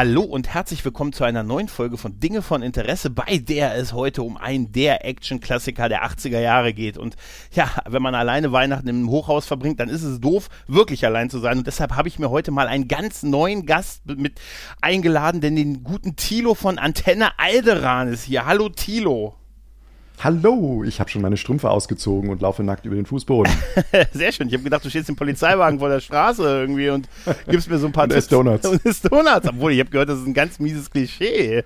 Hallo und herzlich willkommen zu einer neuen Folge von Dinge von Interesse, bei der es heute um einen der Action-Klassiker der 80er Jahre geht. Und ja, wenn man alleine Weihnachten im Hochhaus verbringt, dann ist es doof, wirklich allein zu sein. Und deshalb habe ich mir heute mal einen ganz neuen Gast mit eingeladen, denn den guten Tilo von Antenne Alderan ist hier. Hallo Tilo. Hallo, ich habe schon meine Strümpfe ausgezogen und laufe nackt über den Fußboden. Sehr schön. Ich habe gedacht, du stehst im Polizeiwagen vor der Straße irgendwie und gibst mir so ein paar und Tipps. Donuts. Und isst Donuts. Obwohl, ich habe gehört, das ist ein ganz mieses Klischee.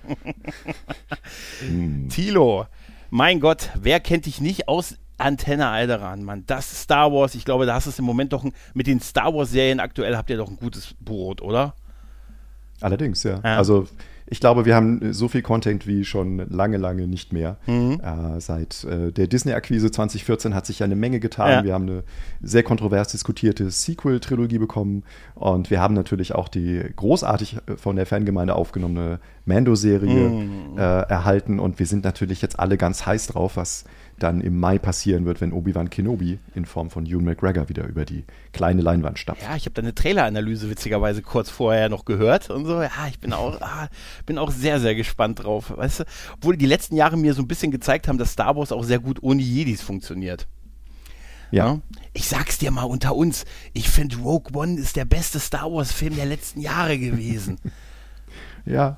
hm. Tilo, mein Gott, wer kennt dich nicht aus Antenne Alderan, Mann. Das ist Star Wars. Ich glaube, da hast du es im Moment doch ein, mit den Star Wars Serien aktuell habt ihr doch ein gutes Brot, oder? Allerdings, ja. ja. Also ich glaube, wir haben so viel Content wie schon lange, lange nicht mehr. Mhm. Äh, seit äh, der Disney-Akquise 2014 hat sich ja eine Menge getan. Ja. Wir haben eine sehr kontrovers diskutierte Sequel-Trilogie bekommen und wir haben natürlich auch die großartig von der Fangemeinde aufgenommene Mando-Serie mhm. äh, erhalten und wir sind natürlich jetzt alle ganz heiß drauf, was dann im Mai passieren wird, wenn Obi-Wan Kenobi in Form von Ewan McGregor wieder über die kleine Leinwand stapft. Ja, ich habe da eine Trailer-Analyse witzigerweise kurz vorher noch gehört und so. Ja, ich bin auch, ah, bin auch sehr, sehr gespannt drauf. Weißt du, obwohl die letzten Jahre mir so ein bisschen gezeigt haben, dass Star Wars auch sehr gut ohne Jedis funktioniert. Ja. ja. Ich sag's dir mal unter uns. Ich finde Rogue One ist der beste Star Wars-Film der letzten Jahre gewesen. ja,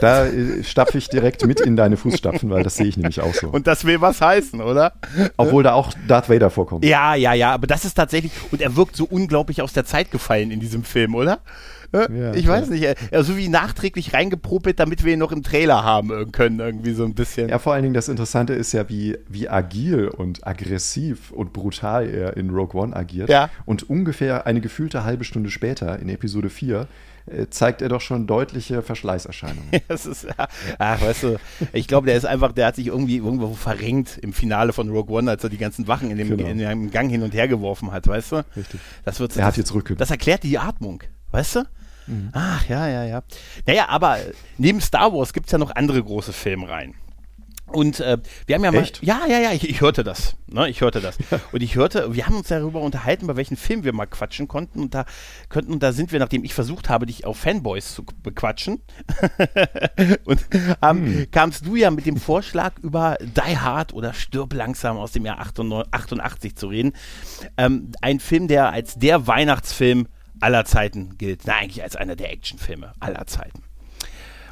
da äh, stapfe ich direkt mit in deine Fußstapfen, weil das sehe ich nämlich auch so. Und das will was heißen, oder? Obwohl da auch Darth Vader vorkommt. Ja, ja, ja, aber das ist tatsächlich, und er wirkt so unglaublich aus der Zeit gefallen in diesem Film, oder? Ja, ich weiß ja. nicht, er, so wie nachträglich reingepropelt, damit wir ihn noch im Trailer haben können, irgendwie so ein bisschen. Ja, vor allen Dingen das Interessante ist ja, wie, wie agil und aggressiv und brutal er in Rogue One agiert. Ja. Und ungefähr eine gefühlte halbe Stunde später, in Episode 4, äh, zeigt er doch schon deutliche Verschleißerscheinungen. das ist, ach, weißt du, ich glaube, der ist einfach, der hat sich irgendwie irgendwo verrenkt im Finale von Rogue One, als er die ganzen Wachen in dem, genau. in dem Gang hin und her geworfen hat, weißt du? Richtig. Das wird, er hat jetzt Rücken. Das erklärt die Atmung, weißt du? Mhm. Ach, ja, ja, ja. Naja, aber neben Star Wars gibt es ja noch andere große Filmreihen. Und äh, wir haben ja mal. Echt? Ja, ja, ja, ich, ich hörte das. Ne, ich hörte das. Und ich hörte, wir haben uns darüber unterhalten, bei welchen Film wir mal quatschen konnten. Und da könnten, und da sind wir, nachdem ich versucht habe, dich auf Fanboys zu bequatschen, und ähm, hm. kamst du ja mit dem Vorschlag über Die Hard oder Stirb langsam aus dem Jahr 88 zu reden. Ähm, ein Film, der als der Weihnachtsfilm aller Zeiten gilt. Na, eigentlich als einer der Actionfilme aller Zeiten.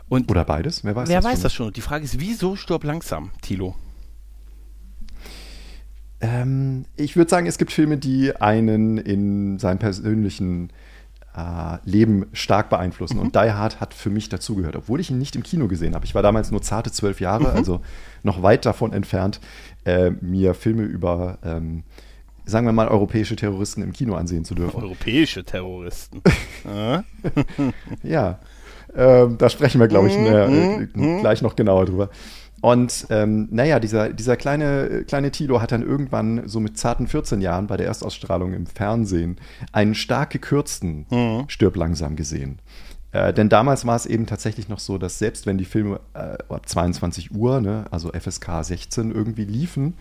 Und Oder beides, wer weiß wer das weiß schon? das schon. Und die Frage ist, wieso stirb langsam, Tilo? Ähm, ich würde sagen, es gibt Filme, die einen in seinem persönlichen äh, Leben stark beeinflussen. Mhm. Und Die Hard hat für mich dazugehört, obwohl ich ihn nicht im Kino gesehen habe. Ich war damals nur zarte zwölf Jahre, mhm. also noch weit davon entfernt, äh, mir Filme über, ähm, sagen wir mal, europäische Terroristen im Kino ansehen zu dürfen. Europäische Terroristen. ja. Ähm, da sprechen wir, glaube ich, ne, mhm, äh, gleich noch genauer drüber. Und ähm, naja, dieser, dieser kleine, kleine Tilo hat dann irgendwann so mit zarten 14 Jahren bei der Erstausstrahlung im Fernsehen einen stark gekürzten mhm. Stirb langsam gesehen. Äh, denn damals war es eben tatsächlich noch so, dass selbst wenn die Filme äh, ab 22 Uhr, ne, also FSK 16 irgendwie liefen,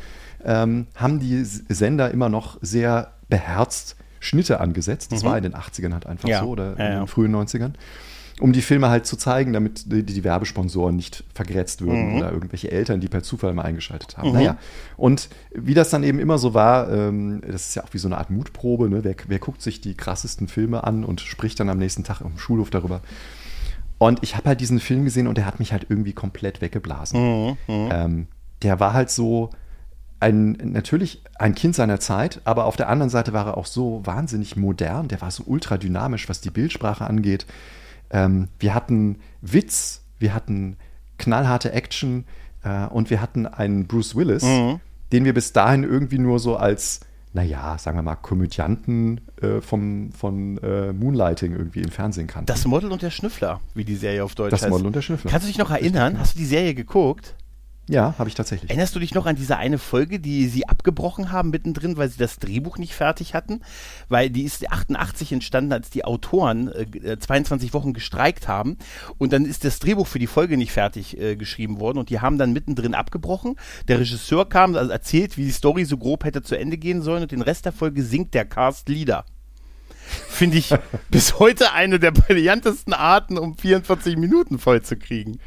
ähm, haben die Sender immer noch sehr beherzt Schnitte angesetzt. Das mhm. war in den 80ern halt einfach ja. so oder ja, in den frühen 90ern um die Filme halt zu zeigen, damit die, die Werbesponsoren nicht vergrätzt würden mhm. oder irgendwelche Eltern, die per Zufall mal eingeschaltet haben. Mhm. Naja, und wie das dann eben immer so war, ähm, das ist ja auch wie so eine Art Mutprobe, ne? wer, wer guckt sich die krassesten Filme an und spricht dann am nächsten Tag im Schulhof darüber. Und ich habe halt diesen Film gesehen und der hat mich halt irgendwie komplett weggeblasen. Mhm. mhm. Ähm, der war halt so, ein, natürlich ein Kind seiner Zeit, aber auf der anderen Seite war er auch so wahnsinnig modern, der war so ultra dynamisch, was die Bildsprache angeht. Ähm, wir hatten Witz, wir hatten knallharte Action äh, und wir hatten einen Bruce Willis, mhm. den wir bis dahin irgendwie nur so als, naja, sagen wir mal, Komödianten äh, vom, von äh, Moonlighting irgendwie im Fernsehen kannten. Das Model und der Schnüffler, wie die Serie auf Deutsch das heißt. Das Model und der Schnüffler. Kannst du dich noch erinnern? Hast du die Serie geguckt? Ja, habe ich tatsächlich. Erinnerst du dich noch an diese eine Folge, die sie abgebrochen haben mittendrin, weil sie das Drehbuch nicht fertig hatten? Weil die ist 88 entstanden, als die Autoren äh, 22 Wochen gestreikt haben und dann ist das Drehbuch für die Folge nicht fertig äh, geschrieben worden und die haben dann mittendrin abgebrochen. Der Regisseur kam, also erzählt, wie die Story so grob hätte zu Ende gehen sollen und den Rest der Folge singt der Cast Lieder finde ich bis heute eine der brillantesten Arten, um 44 Minuten voll zu kriegen.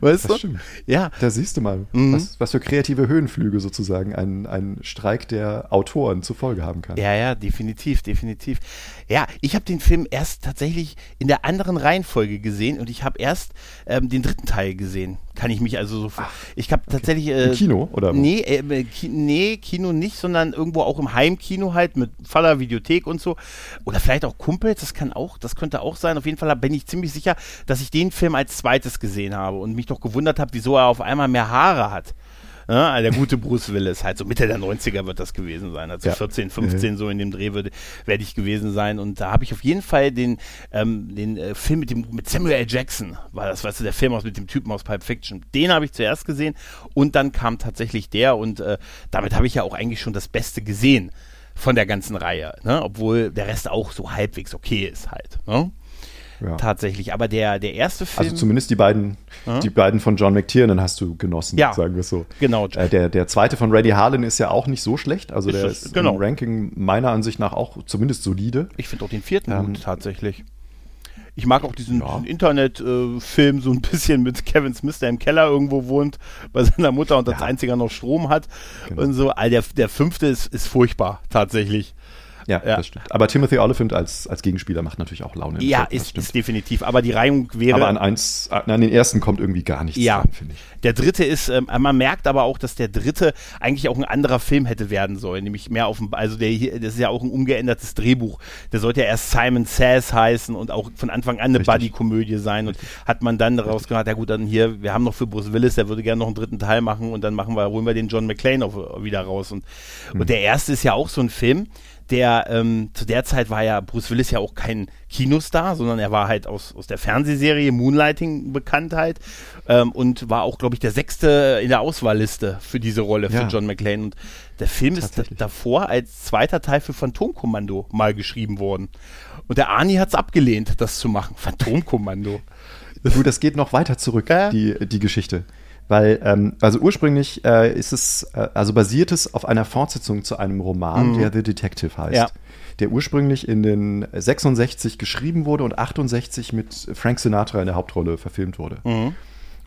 Weißt das du? Stimmt. Ja. Da siehst du mal, mhm. was, was, für kreative Höhenflüge sozusagen ein, ein Streik der Autoren zur Folge haben kann. Ja, ja, definitiv, definitiv. Ja, ich habe den Film erst tatsächlich in der anderen Reihenfolge gesehen und ich habe erst ähm, den dritten Teil gesehen. Kann ich mich also so. Ach, ich habe okay. tatsächlich. Äh, Im Kino oder? Nee, äh, Ki nee, Kino nicht, sondern irgendwo auch im Heimkino halt mit Faller, Videothek und so. Oder vielleicht auch Kumpels, das kann auch, das könnte auch sein. Auf jeden Fall bin ich ziemlich sicher, dass ich den Film als zweites gesehen habe und mich doch gewundert habe, wieso er auf einmal mehr Haare hat. Ja, der gute Bruce Willis, halt so Mitte der 90er wird das gewesen sein. Also ja. 14, 15 mhm. so in dem Dreh werde werd ich gewesen sein. Und da habe ich auf jeden Fall den, ähm, den äh, Film mit, dem, mit Samuel L. Jackson, war das, weißt du, der Film aus mit dem Typen aus Pulp Fiction. Den habe ich zuerst gesehen und dann kam tatsächlich der und äh, damit habe ich ja auch eigentlich schon das Beste gesehen von der ganzen Reihe, ne? obwohl der Rest auch so halbwegs okay ist halt. Ne? Ja. Tatsächlich. Aber der, der erste Film. Also zumindest die beiden, hm? die beiden von John McTiernan hast du genossen, ja. sagen wir es so. Genau. Äh, der, der zweite von Reddy Harlan ist ja auch nicht so schlecht. Also ist der ist genau. im Ranking meiner Ansicht nach auch zumindest solide. Ich finde auch den vierten ähm, gut, tatsächlich. Ich mag auch diesen, ja. diesen Internetfilm äh, so ein bisschen mit Kevin Smith, der im Keller irgendwo wohnt bei seiner Mutter und als ja. einziger noch Strom hat. Genau. Und so. Also der, der fünfte ist, ist furchtbar, tatsächlich. Ja, ja, das stimmt. Aber Timothy Oliphant als, als Gegenspieler macht natürlich auch Laune. Ja, ist, ist, definitiv. Aber die Reihung wäre. Aber an eins, an den ersten kommt irgendwie gar nichts ja. finde ich. Der dritte ist, ähm, man merkt aber auch, dass der dritte eigentlich auch ein anderer Film hätte werden sollen. Nämlich mehr auf dem, also der hier, das ist ja auch ein umgeändertes Drehbuch. Der sollte ja erst Simon Says heißen und auch von Anfang an eine Buddy-Komödie sein. Und hat man dann daraus gemacht, ja gut, dann hier, wir haben noch für Bruce Willis, der würde gerne noch einen dritten Teil machen und dann machen wir, holen wir den John McClane auch wieder raus. Und, mhm. und der erste ist ja auch so ein Film, der ähm, zu der Zeit war ja Bruce Willis ja auch kein Kinostar, sondern er war halt aus, aus der Fernsehserie Moonlighting bekannt halt ähm, und war auch, glaube ich, der sechste in der Auswahlliste für diese Rolle ja. für John McClane. Und der Film ist davor als zweiter Teil für Phantomkommando mal geschrieben worden. Und der Arnie hat es abgelehnt, das zu machen. Phantomkommando. Du, das geht noch weiter zurück, ja. die, die Geschichte. Weil, ähm, also ursprünglich äh, ist es, äh, also basiert es auf einer Fortsetzung zu einem Roman, mhm. der The Detective heißt. Ja. Der ursprünglich in den 66 geschrieben wurde und 68 mit Frank Sinatra in der Hauptrolle verfilmt wurde. Mhm.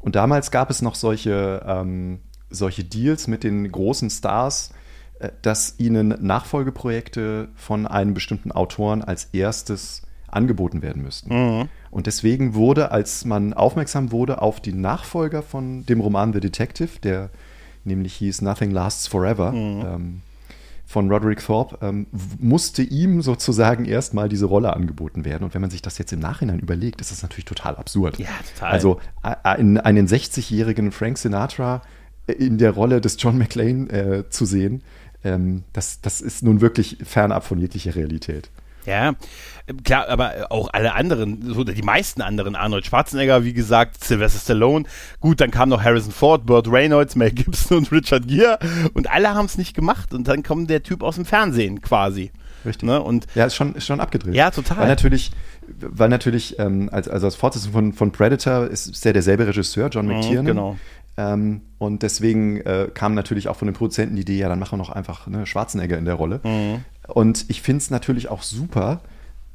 Und damals gab es noch solche, ähm, solche Deals mit den großen Stars, äh, dass ihnen Nachfolgeprojekte von einem bestimmten Autoren als erstes angeboten werden müssten. Mhm. Und deswegen wurde, als man aufmerksam wurde auf die Nachfolger von dem Roman The Detective, der nämlich hieß Nothing Lasts Forever, mhm. ähm, von Roderick Thorpe, ähm, musste ihm sozusagen erstmal diese Rolle angeboten werden. Und wenn man sich das jetzt im Nachhinein überlegt, ist das natürlich total absurd. Ja, total. Also einen, einen 60-jährigen Frank Sinatra in der Rolle des John McClane äh, zu sehen, ähm, das, das ist nun wirklich fernab von jeglicher Realität. Ja, klar, aber auch alle anderen, so die meisten anderen, Arnold Schwarzenegger, wie gesagt, Sylvester Stallone, gut, dann kam noch Harrison Ford, Burt Reynolds, Mel Gibson und Richard Gere und alle haben es nicht gemacht und dann kommt der Typ aus dem Fernsehen quasi. Richtig. Ne? Und ja, ist schon, ist schon abgedreht. Ja, total. Weil natürlich, weil natürlich ähm, als, also als Fortsetzung von, von Predator ist, ist ja derselbe Regisseur, John mhm, McTiernan. Mhm, genau. Ähm, und deswegen äh, kam natürlich auch von den Produzenten die Idee, ja, dann machen wir noch einfach ne, Schwarzenegger in der Rolle. Mhm. Und ich finde es natürlich auch super,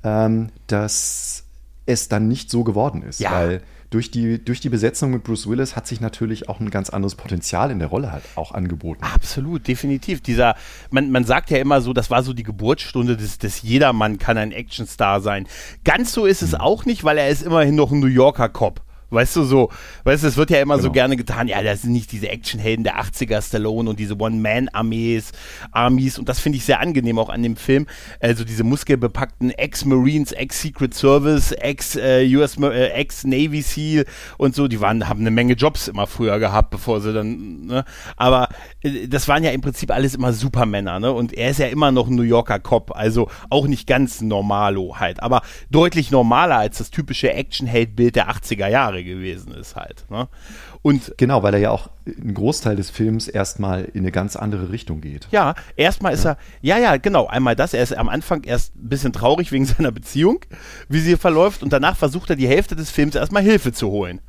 ähm, dass es dann nicht so geworden ist, ja. weil durch die, durch die Besetzung mit Bruce Willis hat sich natürlich auch ein ganz anderes Potenzial in der Rolle halt auch angeboten. Absolut, definitiv. Dieser, man, man sagt ja immer so, das war so die Geburtsstunde des, des Jedermann kann ein Actionstar sein. Ganz so ist es mhm. auch nicht, weil er ist immerhin noch ein New Yorker Cop. Weißt du, so, weißt du, es wird ja immer genau. so gerne getan, ja, das sind nicht diese Actionhelden der 80er Stallone und diese One-Man-Armees, Armies und das finde ich sehr angenehm auch an dem Film. Also diese muskelbepackten Ex-Marines, Ex-Secret Service, Ex-US, äh, Ex-Navy Seal und so, die waren, haben eine Menge Jobs immer früher gehabt, bevor sie dann, ne, aber äh, das waren ja im Prinzip alles immer Supermänner, ne, und er ist ja immer noch ein New Yorker Cop, also auch nicht ganz normalo halt, aber deutlich normaler als das typische Actionheld-Bild der 80er Jahre Gewesen ist halt. Ne? Und genau, weil er ja auch einen Großteil des Films erstmal in eine ganz andere Richtung geht. Ja, erstmal ist er, ja, ja, genau, einmal das, er ist am Anfang erst ein bisschen traurig wegen seiner Beziehung, wie sie verläuft und danach versucht er die Hälfte des Films erstmal Hilfe zu holen.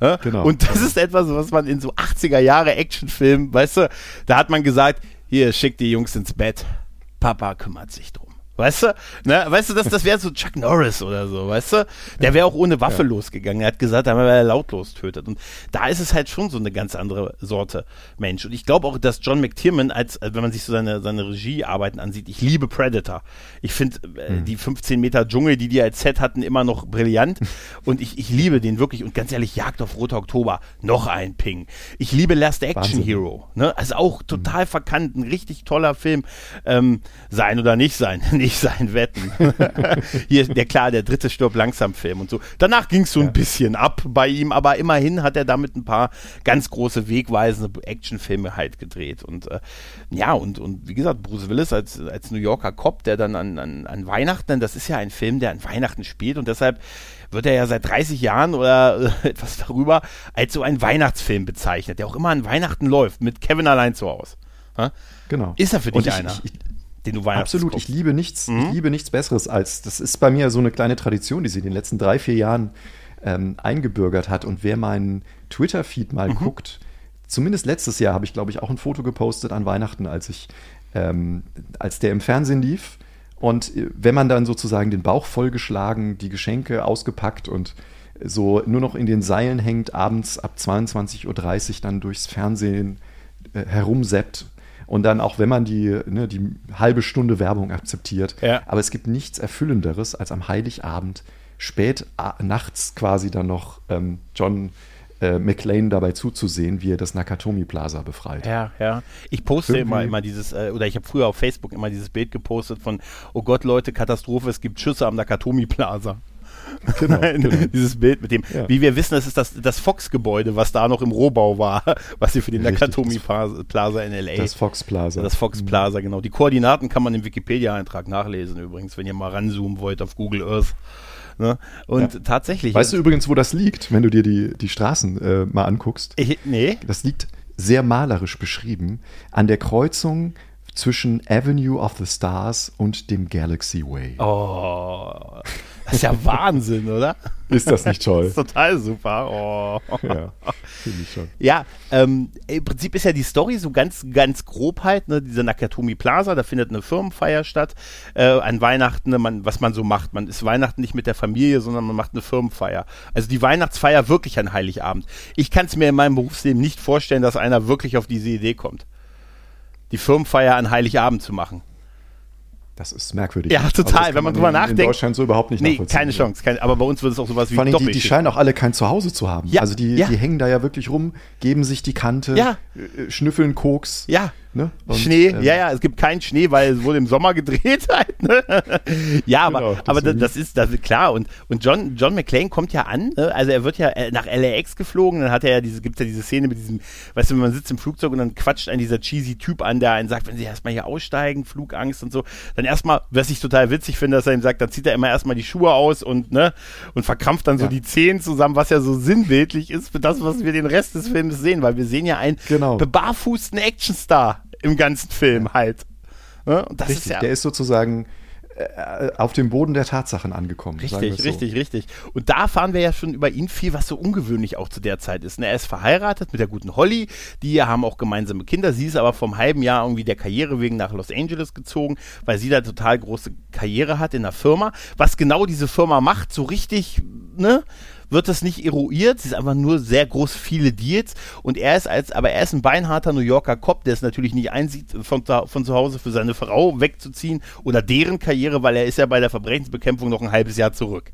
Ja? Genau. Und das ist etwas, was man in so 80er Jahre Actionfilmen, weißt du, da hat man gesagt, hier, schick die Jungs ins Bett. Papa kümmert sich drum. Weißt du? Ne? Weißt du, das, das wäre so Chuck Norris oder so, weißt du? Der wäre auch ohne Waffe ja. losgegangen. Er hat gesagt, er wäre lautlos tötet. Und da ist es halt schon so eine ganz andere Sorte Mensch. Und ich glaube auch, dass John McTiernan, als, wenn man sich so seine, seine Regiearbeiten ansieht, ich liebe Predator. Ich finde äh, mhm. die 15 Meter Dschungel, die die als Set hatten, immer noch brillant. Und ich, ich liebe den wirklich. Und ganz ehrlich, Jagd auf Roter Oktober, noch ein Ping. Ich liebe Last Action Wahnsinn. Hero. Ne? Also auch total mhm. verkannt, ein richtig toller Film. Ähm, sein oder nicht sein. nicht sein Wetten. Hier, der klar, der dritte Stirb langsam Film und so. Danach ging es so ja. ein bisschen ab bei ihm, aber immerhin hat er damit ein paar ganz große wegweisende Actionfilme halt gedreht. Und äh, ja, und, und wie gesagt, Bruce Willis als, als New Yorker Cop, der dann an, an, an Weihnachten, das ist ja ein Film, der an Weihnachten spielt und deshalb wird er ja seit 30 Jahren oder äh, etwas darüber als so ein Weihnachtsfilm bezeichnet, der auch immer an Weihnachten läuft, mit Kevin allein zu Hause. Ha? Genau. Ist er für dich ich, einer? Ich, ich, den du Weihnachts Absolut, ich liebe nichts, mhm. ich liebe nichts Besseres als, das ist bei mir so eine kleine Tradition, die sie in den letzten drei, vier Jahren ähm, eingebürgert hat. Und wer meinen Twitter-Feed mal mhm. guckt, zumindest letztes Jahr habe ich, glaube ich, auch ein Foto gepostet an Weihnachten, als ich, ähm, als der im Fernsehen lief. Und äh, wenn man dann sozusagen den Bauch vollgeschlagen, die Geschenke ausgepackt und so nur noch in den Seilen hängt, abends ab 22.30 Uhr dann durchs Fernsehen äh, herumseppt, und dann auch wenn man die, ne, die halbe Stunde Werbung akzeptiert. Ja. Aber es gibt nichts Erfüllenderes, als am Heiligabend spät nachts quasi dann noch ähm, John äh, McLean dabei zuzusehen, wie er das Nakatomi Plaza befreit. Ja, ja. Ich poste Irgendwie. immer, immer dieses, äh, oder ich habe früher auf Facebook immer dieses Bild gepostet von, oh Gott, Leute, Katastrophe, es gibt Schüsse am Nakatomi Plaza. Genau, genau. Dieses Bild mit dem, ja. wie wir wissen, das ist das, das Fox-Gebäude, was da noch im Rohbau war, was sie für den Nakatomi Plaza in L.A. Das Fox Plaza. Das Fox mhm. Plaza, genau. Die Koordinaten kann man im Wikipedia-Eintrag nachlesen übrigens, wenn ihr mal ranzoomen wollt auf Google Earth. Ne? Und ja. tatsächlich. Weißt du übrigens, wo das liegt, wenn du dir die, die Straßen äh, mal anguckst? Ich, nee. Das liegt sehr malerisch beschrieben an der Kreuzung zwischen Avenue of the Stars und dem Galaxy Way. Oh, das ist ja Wahnsinn, oder? Ist das nicht toll? das ist total super. Oh. Ja, finde ich schon. Ja, ähm, im Prinzip ist ja die Story so ganz, ganz grob halt, ne, diese Nakatomi Plaza, da findet eine Firmenfeier statt, äh, an Weihnachten, ne, man, was man so macht. Man ist Weihnachten nicht mit der Familie, sondern man macht eine Firmenfeier. Also die Weihnachtsfeier wirklich an Heiligabend. Ich kann es mir in meinem Berufsleben nicht vorstellen, dass einer wirklich auf diese Idee kommt die Firmenfeier an Heiligabend zu machen. Das ist merkwürdig. Ja, total. Wenn man drüber nachdenkt. In Deutschland so überhaupt nicht Nee, keine Chance. Keine, aber bei uns wird es auch sowas wie Vor allem die, die scheinen auch alle kein Zuhause zu haben. Ja, also die, ja. die hängen da ja wirklich rum, geben sich die Kante, ja. Äh, schnüffeln Koks. Ja, Ne? Und, Schnee, ähm, ja, ja, es gibt keinen Schnee, weil es wurde im Sommer gedreht halt. Ne? ja, aber, genau, aber das, das, ist, das ist klar. Und, und John, John McClane kommt ja an, ne? also er wird ja äh, nach LAX geflogen, dann hat er ja diese, gibt ja diese Szene mit diesem, weißt du, wenn man sitzt im Flugzeug und dann quatscht ein dieser cheesy Typ an, der einen sagt, wenn sie erstmal hier aussteigen, Flugangst und so, dann erstmal, was ich total witzig finde, dass er ihm sagt, dann zieht er immer erstmal die Schuhe aus und, ne, und verkrampft dann so ja. die Zehen zusammen, was ja so sinnbildlich ist für das, was wir den Rest des Films sehen, weil wir sehen ja einen genau. bebarfußten Actionstar im ganzen Film halt. Ne? Und das richtig, ist ja, der ist sozusagen äh, auf dem Boden der Tatsachen angekommen. Richtig, so. richtig, richtig. Und da fahren wir ja schon über ihn viel, was so ungewöhnlich auch zu der Zeit ist. Ne? Er ist verheiratet mit der guten Holly, die haben auch gemeinsame Kinder. Sie ist aber vom halben Jahr irgendwie der Karriere wegen nach Los Angeles gezogen, weil sie da total große Karriere hat in der Firma. Was genau diese Firma macht, so richtig, ne? Wird das nicht eruiert. Es ist einfach nur sehr groß viele Deals. Und er ist als, aber er ist ein beinharter New Yorker Cop, der es natürlich nicht einsieht, von, von zu Hause für seine Frau wegzuziehen oder deren Karriere, weil er ist ja bei der Verbrechensbekämpfung noch ein halbes Jahr zurück.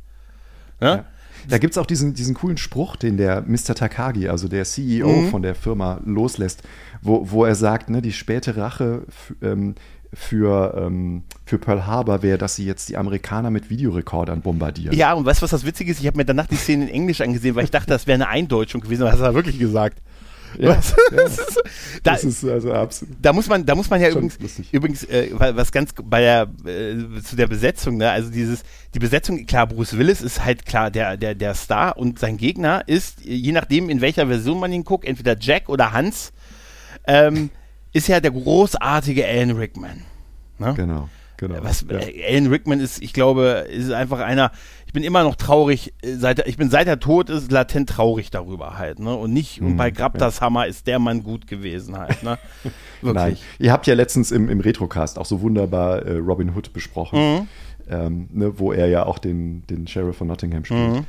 Ja? ja. Da gibt es auch diesen, diesen coolen Spruch, den der Mr. Takagi, also der CEO mhm. von der Firma, loslässt, wo, wo er sagt, ne, die späte Rache ähm, für, ähm, für Pearl Harbor wäre, dass sie jetzt die Amerikaner mit Videorekordern bombardieren. Ja, und weißt du, was das Witzige ist? Ich habe mir danach die Szene in Englisch angesehen, weil ich dachte, das wäre eine Eindeutschung gewesen, aber das hat er wirklich gesagt. Ja, Was? ja. da, Das ist also absolut. da muss man, da muss man ja übrigens, lustig. übrigens äh, was ganz bei der äh, zu der Besetzung, ne? Also dieses die Besetzung, klar, Bruce Willis ist halt klar der der der Star und sein Gegner ist je nachdem in welcher Version man ihn guckt, entweder Jack oder Hans, ähm, ist ja der großartige Alan Rickman. Ne? Genau, genau. Was, ja. äh, Alan Rickman ist, ich glaube, ist einfach einer, ich bin immer noch traurig, äh, seit er, ich bin seit er tot ist, latent traurig darüber halt, ne? Und nicht, und Mhm, bei Grab das Hammer ist der Mann gut gewesen halt, ne? Nein. Wirklich. Ihr habt ja letztens im, im Retrocast auch so wunderbar äh, Robin Hood besprochen, Mhm. ähm, ne, wo er ja auch den, den Sheriff von Nottingham spielt. Mhm.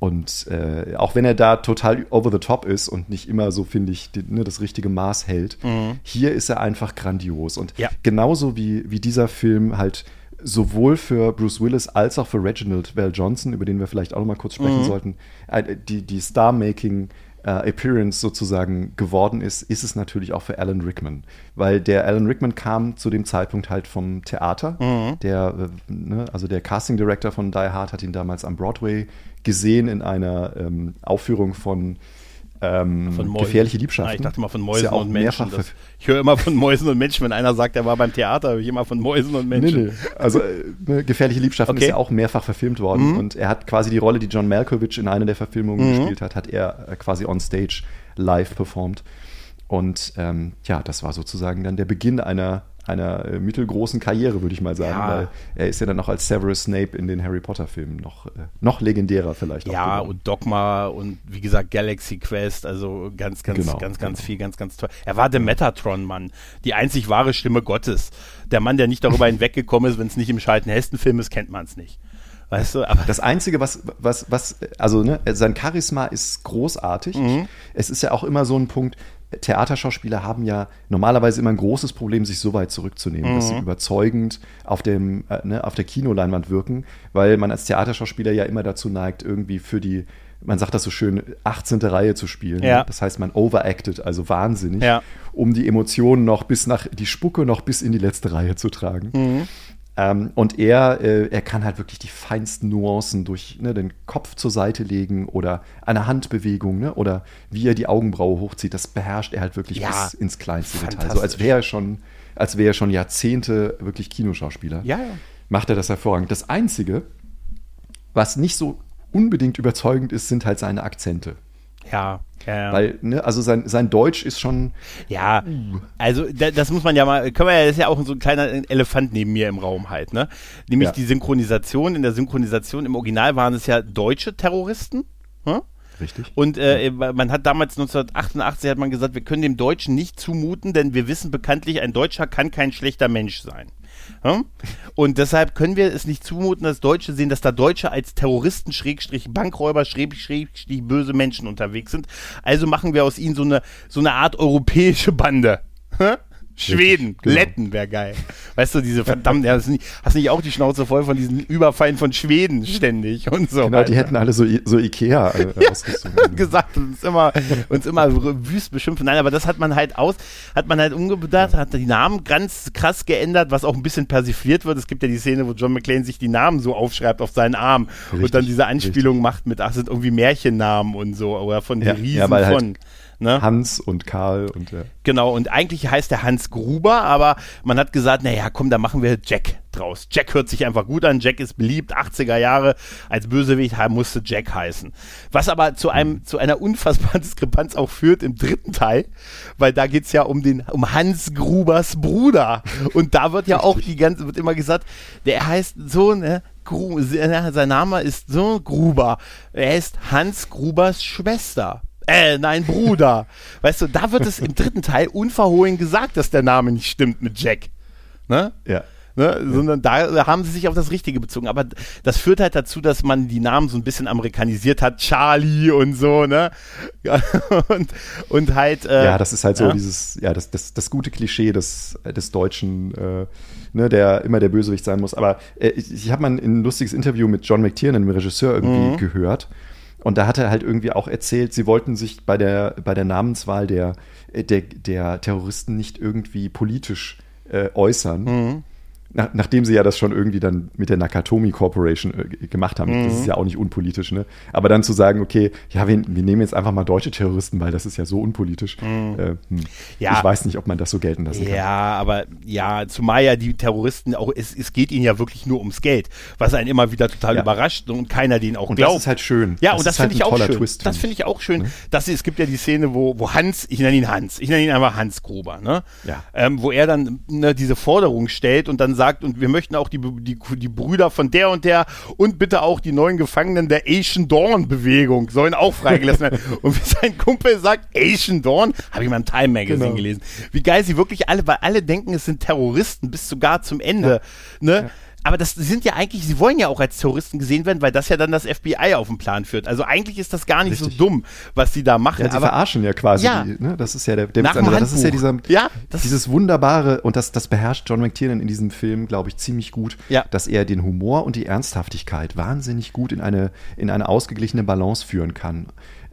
Und äh, auch wenn er da total over the top ist und nicht immer so, finde ich, die, ne, das richtige Maß hält, hier ist er einfach grandios. Und Mhm. Ja. genauso wie, wie dieser Film halt sowohl für Bruce Willis als auch für Reginald Val Johnson, über den wir vielleicht auch noch mal kurz sprechen sollten, äh, die, die Star-Making äh, Appearance sozusagen geworden ist, ist es natürlich auch für Alan Rickman. Weil der Alan Rickman kam zu dem Zeitpunkt halt vom Theater. Der, äh, ne, also der Casting Director von Die Hard hat ihn damals am Broadway gesehen in einer ähm, Aufführung von, ähm. Gefährliche Ah, Liebschaften. ich dachte mal von Mäusen ja und Menschen. Das, ich höre immer von Mäusen und Menschen. Wenn einer sagt, er war beim Theater, höre ich immer von Mäusen und Nee, Menschen. nee. Also äh, ne, Gefährliche Liebschaften Okay. ist ja auch mehrfach verfilmt worden und er hat quasi die Rolle, die John Malkovich in einer der Verfilmungen gespielt hat, hat er äh, quasi on stage live performt. Und ähm, ja, das war sozusagen dann der Beginn einer, einer äh, mittelgroßen Karriere, würde ich mal sagen, Ja. weil er ist ja dann auch als Severus Snape in den Harry Potter Filmen noch, äh, noch legendärer vielleicht. Ja, und Dogma und wie gesagt Galaxy Quest, also ganz, ganz, Genau, ganz, ganz genau. viel, ganz, ganz toll. Er war der Metatron-Mann, die einzig wahre Stimme Gottes. Der Mann, der nicht darüber hinweggekommen ist, wenn es nicht im Schalten-Hesten-Film ist, kennt man es nicht. Weißt du, aber Das Einzige, was, was, was, also ne, sein Charisma ist großartig. Mhm. Es ist ja auch immer so ein Punkt, Theaterschauspieler haben ja normalerweise immer ein großes Problem, sich so weit zurückzunehmen, dass Mhm. sie überzeugend auf, dem, äh, ne, auf der Kinoleinwand wirken, weil man als Theaterschauspieler ja immer dazu neigt, irgendwie für die, man sagt das so schön, 18. Reihe zu spielen. Ja. Das heißt, man overacted, also wahnsinnig, Ja. um die Emotionen noch bis nach, die Spucke noch bis in die letzte Reihe zu tragen. Mhm. Ähm, und er, äh, er kann halt wirklich die feinsten Nuancen durch ne, den Kopf zur Seite legen oder eine Handbewegung ne, oder wie er die Augenbraue hochzieht, das beherrscht er halt wirklich Ja, bis ins kleinste Detail. So als wäre er schon, als wäre er schon Jahrzehnte wirklich Kinoschauspieler. Ja, ja. Macht er das hervorragend. Das Einzige, was nicht so unbedingt überzeugend ist, sind halt seine Akzente. Ja, ja. Weil, ne, also sein, sein Deutsch ist schon, Ja, also da, das muss man ja mal, können wir ja, das ist ja auch so ein kleiner Elefant neben mir im Raum halt, ne? Nämlich Ja. die Synchronisation. In der Synchronisation im Original waren es ja deutsche Terroristen. Hm? richtig. Und äh, man hat damals 1988 hat man gesagt, wir können dem Deutschen nicht zumuten, denn wir wissen bekanntlich, ein Deutscher kann kein schlechter Mensch sein. Ja? Und deshalb können wir es nicht zumuten, dass Deutsche sehen, dass da Deutsche als Terroristen, Schrägstrich Bankräuber, Schrägstrich böse Menschen unterwegs sind. Also machen wir aus ihnen so eine, so eine Art europäische Bande. Schweden, genau. Letten wäre geil. Weißt du, diese verdammt, ja, hast, nicht, hast nicht auch die Schnauze voll von diesen Überfallen von Schweden ständig und so. Genau, die Alter hätten alle so, so Ikea-Ausrüstung. gesagt und uns immer, uns immer wüst beschimpfen. Nein, aber das hat man halt aus, hat man halt umgedacht, hat die Namen ganz krass geändert, was auch ein bisschen persifliert wird. Es gibt ja die Szene, wo John McClane sich die Namen so aufschreibt auf seinen Arm und Richtig, dann diese Anspielung macht mit, ach, sind irgendwie Märchennamen und so, oder von Ja, die Riesen ja, halt von. Ne? Hans und Karl und ja. Genau, und eigentlich heißt er Hans Gruber, aber man hat gesagt, naja, komm, da machen wir Jack draus. Jack hört sich einfach gut an, Jack ist beliebt, 80er Jahre, als Bösewicht musste Jack heißen. Was aber zu einem, zu einer unfassbaren Diskrepanz auch führt im dritten Teil, weil da geht's ja um den, um Hans Grubers Bruder. Und da wird ja auch die ganze, wird immer gesagt, der heißt so, ne, Gru sein Name ist so Gruber. Er ist Hans Grubers Schwester. Äh, nein, Bruder. Weißt du, da wird es im dritten Teil unverhohlen gesagt, dass der Name nicht stimmt mit Jack. Ne? Ja. Ne? Sondern da haben sie sich auf das Richtige bezogen. Aber das führt halt dazu, dass man die Namen so ein bisschen amerikanisiert hat. Charlie und so, ne? Ja, und, und halt. Äh, Ja, das ist halt so ja. dieses, ja, das, das, das gute Klischee des, des Deutschen, äh, ne, der immer der Bösewicht sein muss. Aber äh, ich, ich habe mal ein lustiges Interview mit John McTiernan, dem Regisseur, irgendwie Mhm. gehört. Und da hat er halt irgendwie auch erzählt, sie wollten sich bei der, bei der Namenswahl der, äh, der, der Terroristen nicht irgendwie politisch äh, äußern. Mhm. Nach, nachdem sie ja das schon irgendwie dann mit der Nakatomi Corporation äh, gemacht haben, mhm. das ist ja auch nicht unpolitisch, ne? Aber dann zu sagen, okay, ja, wir, wir, nehmen jetzt einfach mal deutsche Terroristen, weil das ist ja so unpolitisch. Mhm. Äh, hm. ja. Ich weiß nicht, ob man das so gelten lassen kann. Ja, aber ja, zumal ja die Terroristen auch, es, es geht ihnen ja wirklich nur ums Geld, was einen immer wieder total ja. überrascht und keiner den auch und glaubt. Das ist halt schön. Ja, das und das halt finde ich auch schön. Twist, das finde ich auch schön. Mhm. Dass, es gibt ja die Szene, wo, wo Hans, ich nenne ihn Hans, ich nenne ihn einfach Hans Gruber, ne? Ja. Ähm, wo er dann ne, diese Forderung stellt und dann sagt, und wir möchten auch die, die, die Brüder von der und der und bitte auch die neuen Gefangenen der Asian Dawn Bewegung sollen auch freigelassen werden. und wie sein Kumpel sagt, Asian Dawn, habe ich mal im Time Magazine genau. gelesen. Wie geil sie wirklich alle, weil alle denken, es sind Terroristen bis sogar zum Ende. Ja. Ne? Ja aber das sind ja eigentlich, sie wollen ja auch als Terroristen gesehen werden, weil das ja dann das FBI auf den Plan führt. Also eigentlich ist das gar nicht Richtig. so dumm, was sie da machen. Ja, sie aber, verarschen ja quasi. Ja, die, ne? Das ist ja der, der Witz Das ist ja dieser, ja, dieses wunderbare, und das, das beherrscht John McTiernan in diesem Film, glaube ich, ziemlich gut, ja. dass er den Humor und die Ernsthaftigkeit wahnsinnig gut in eine, in eine ausgeglichene Balance führen kann.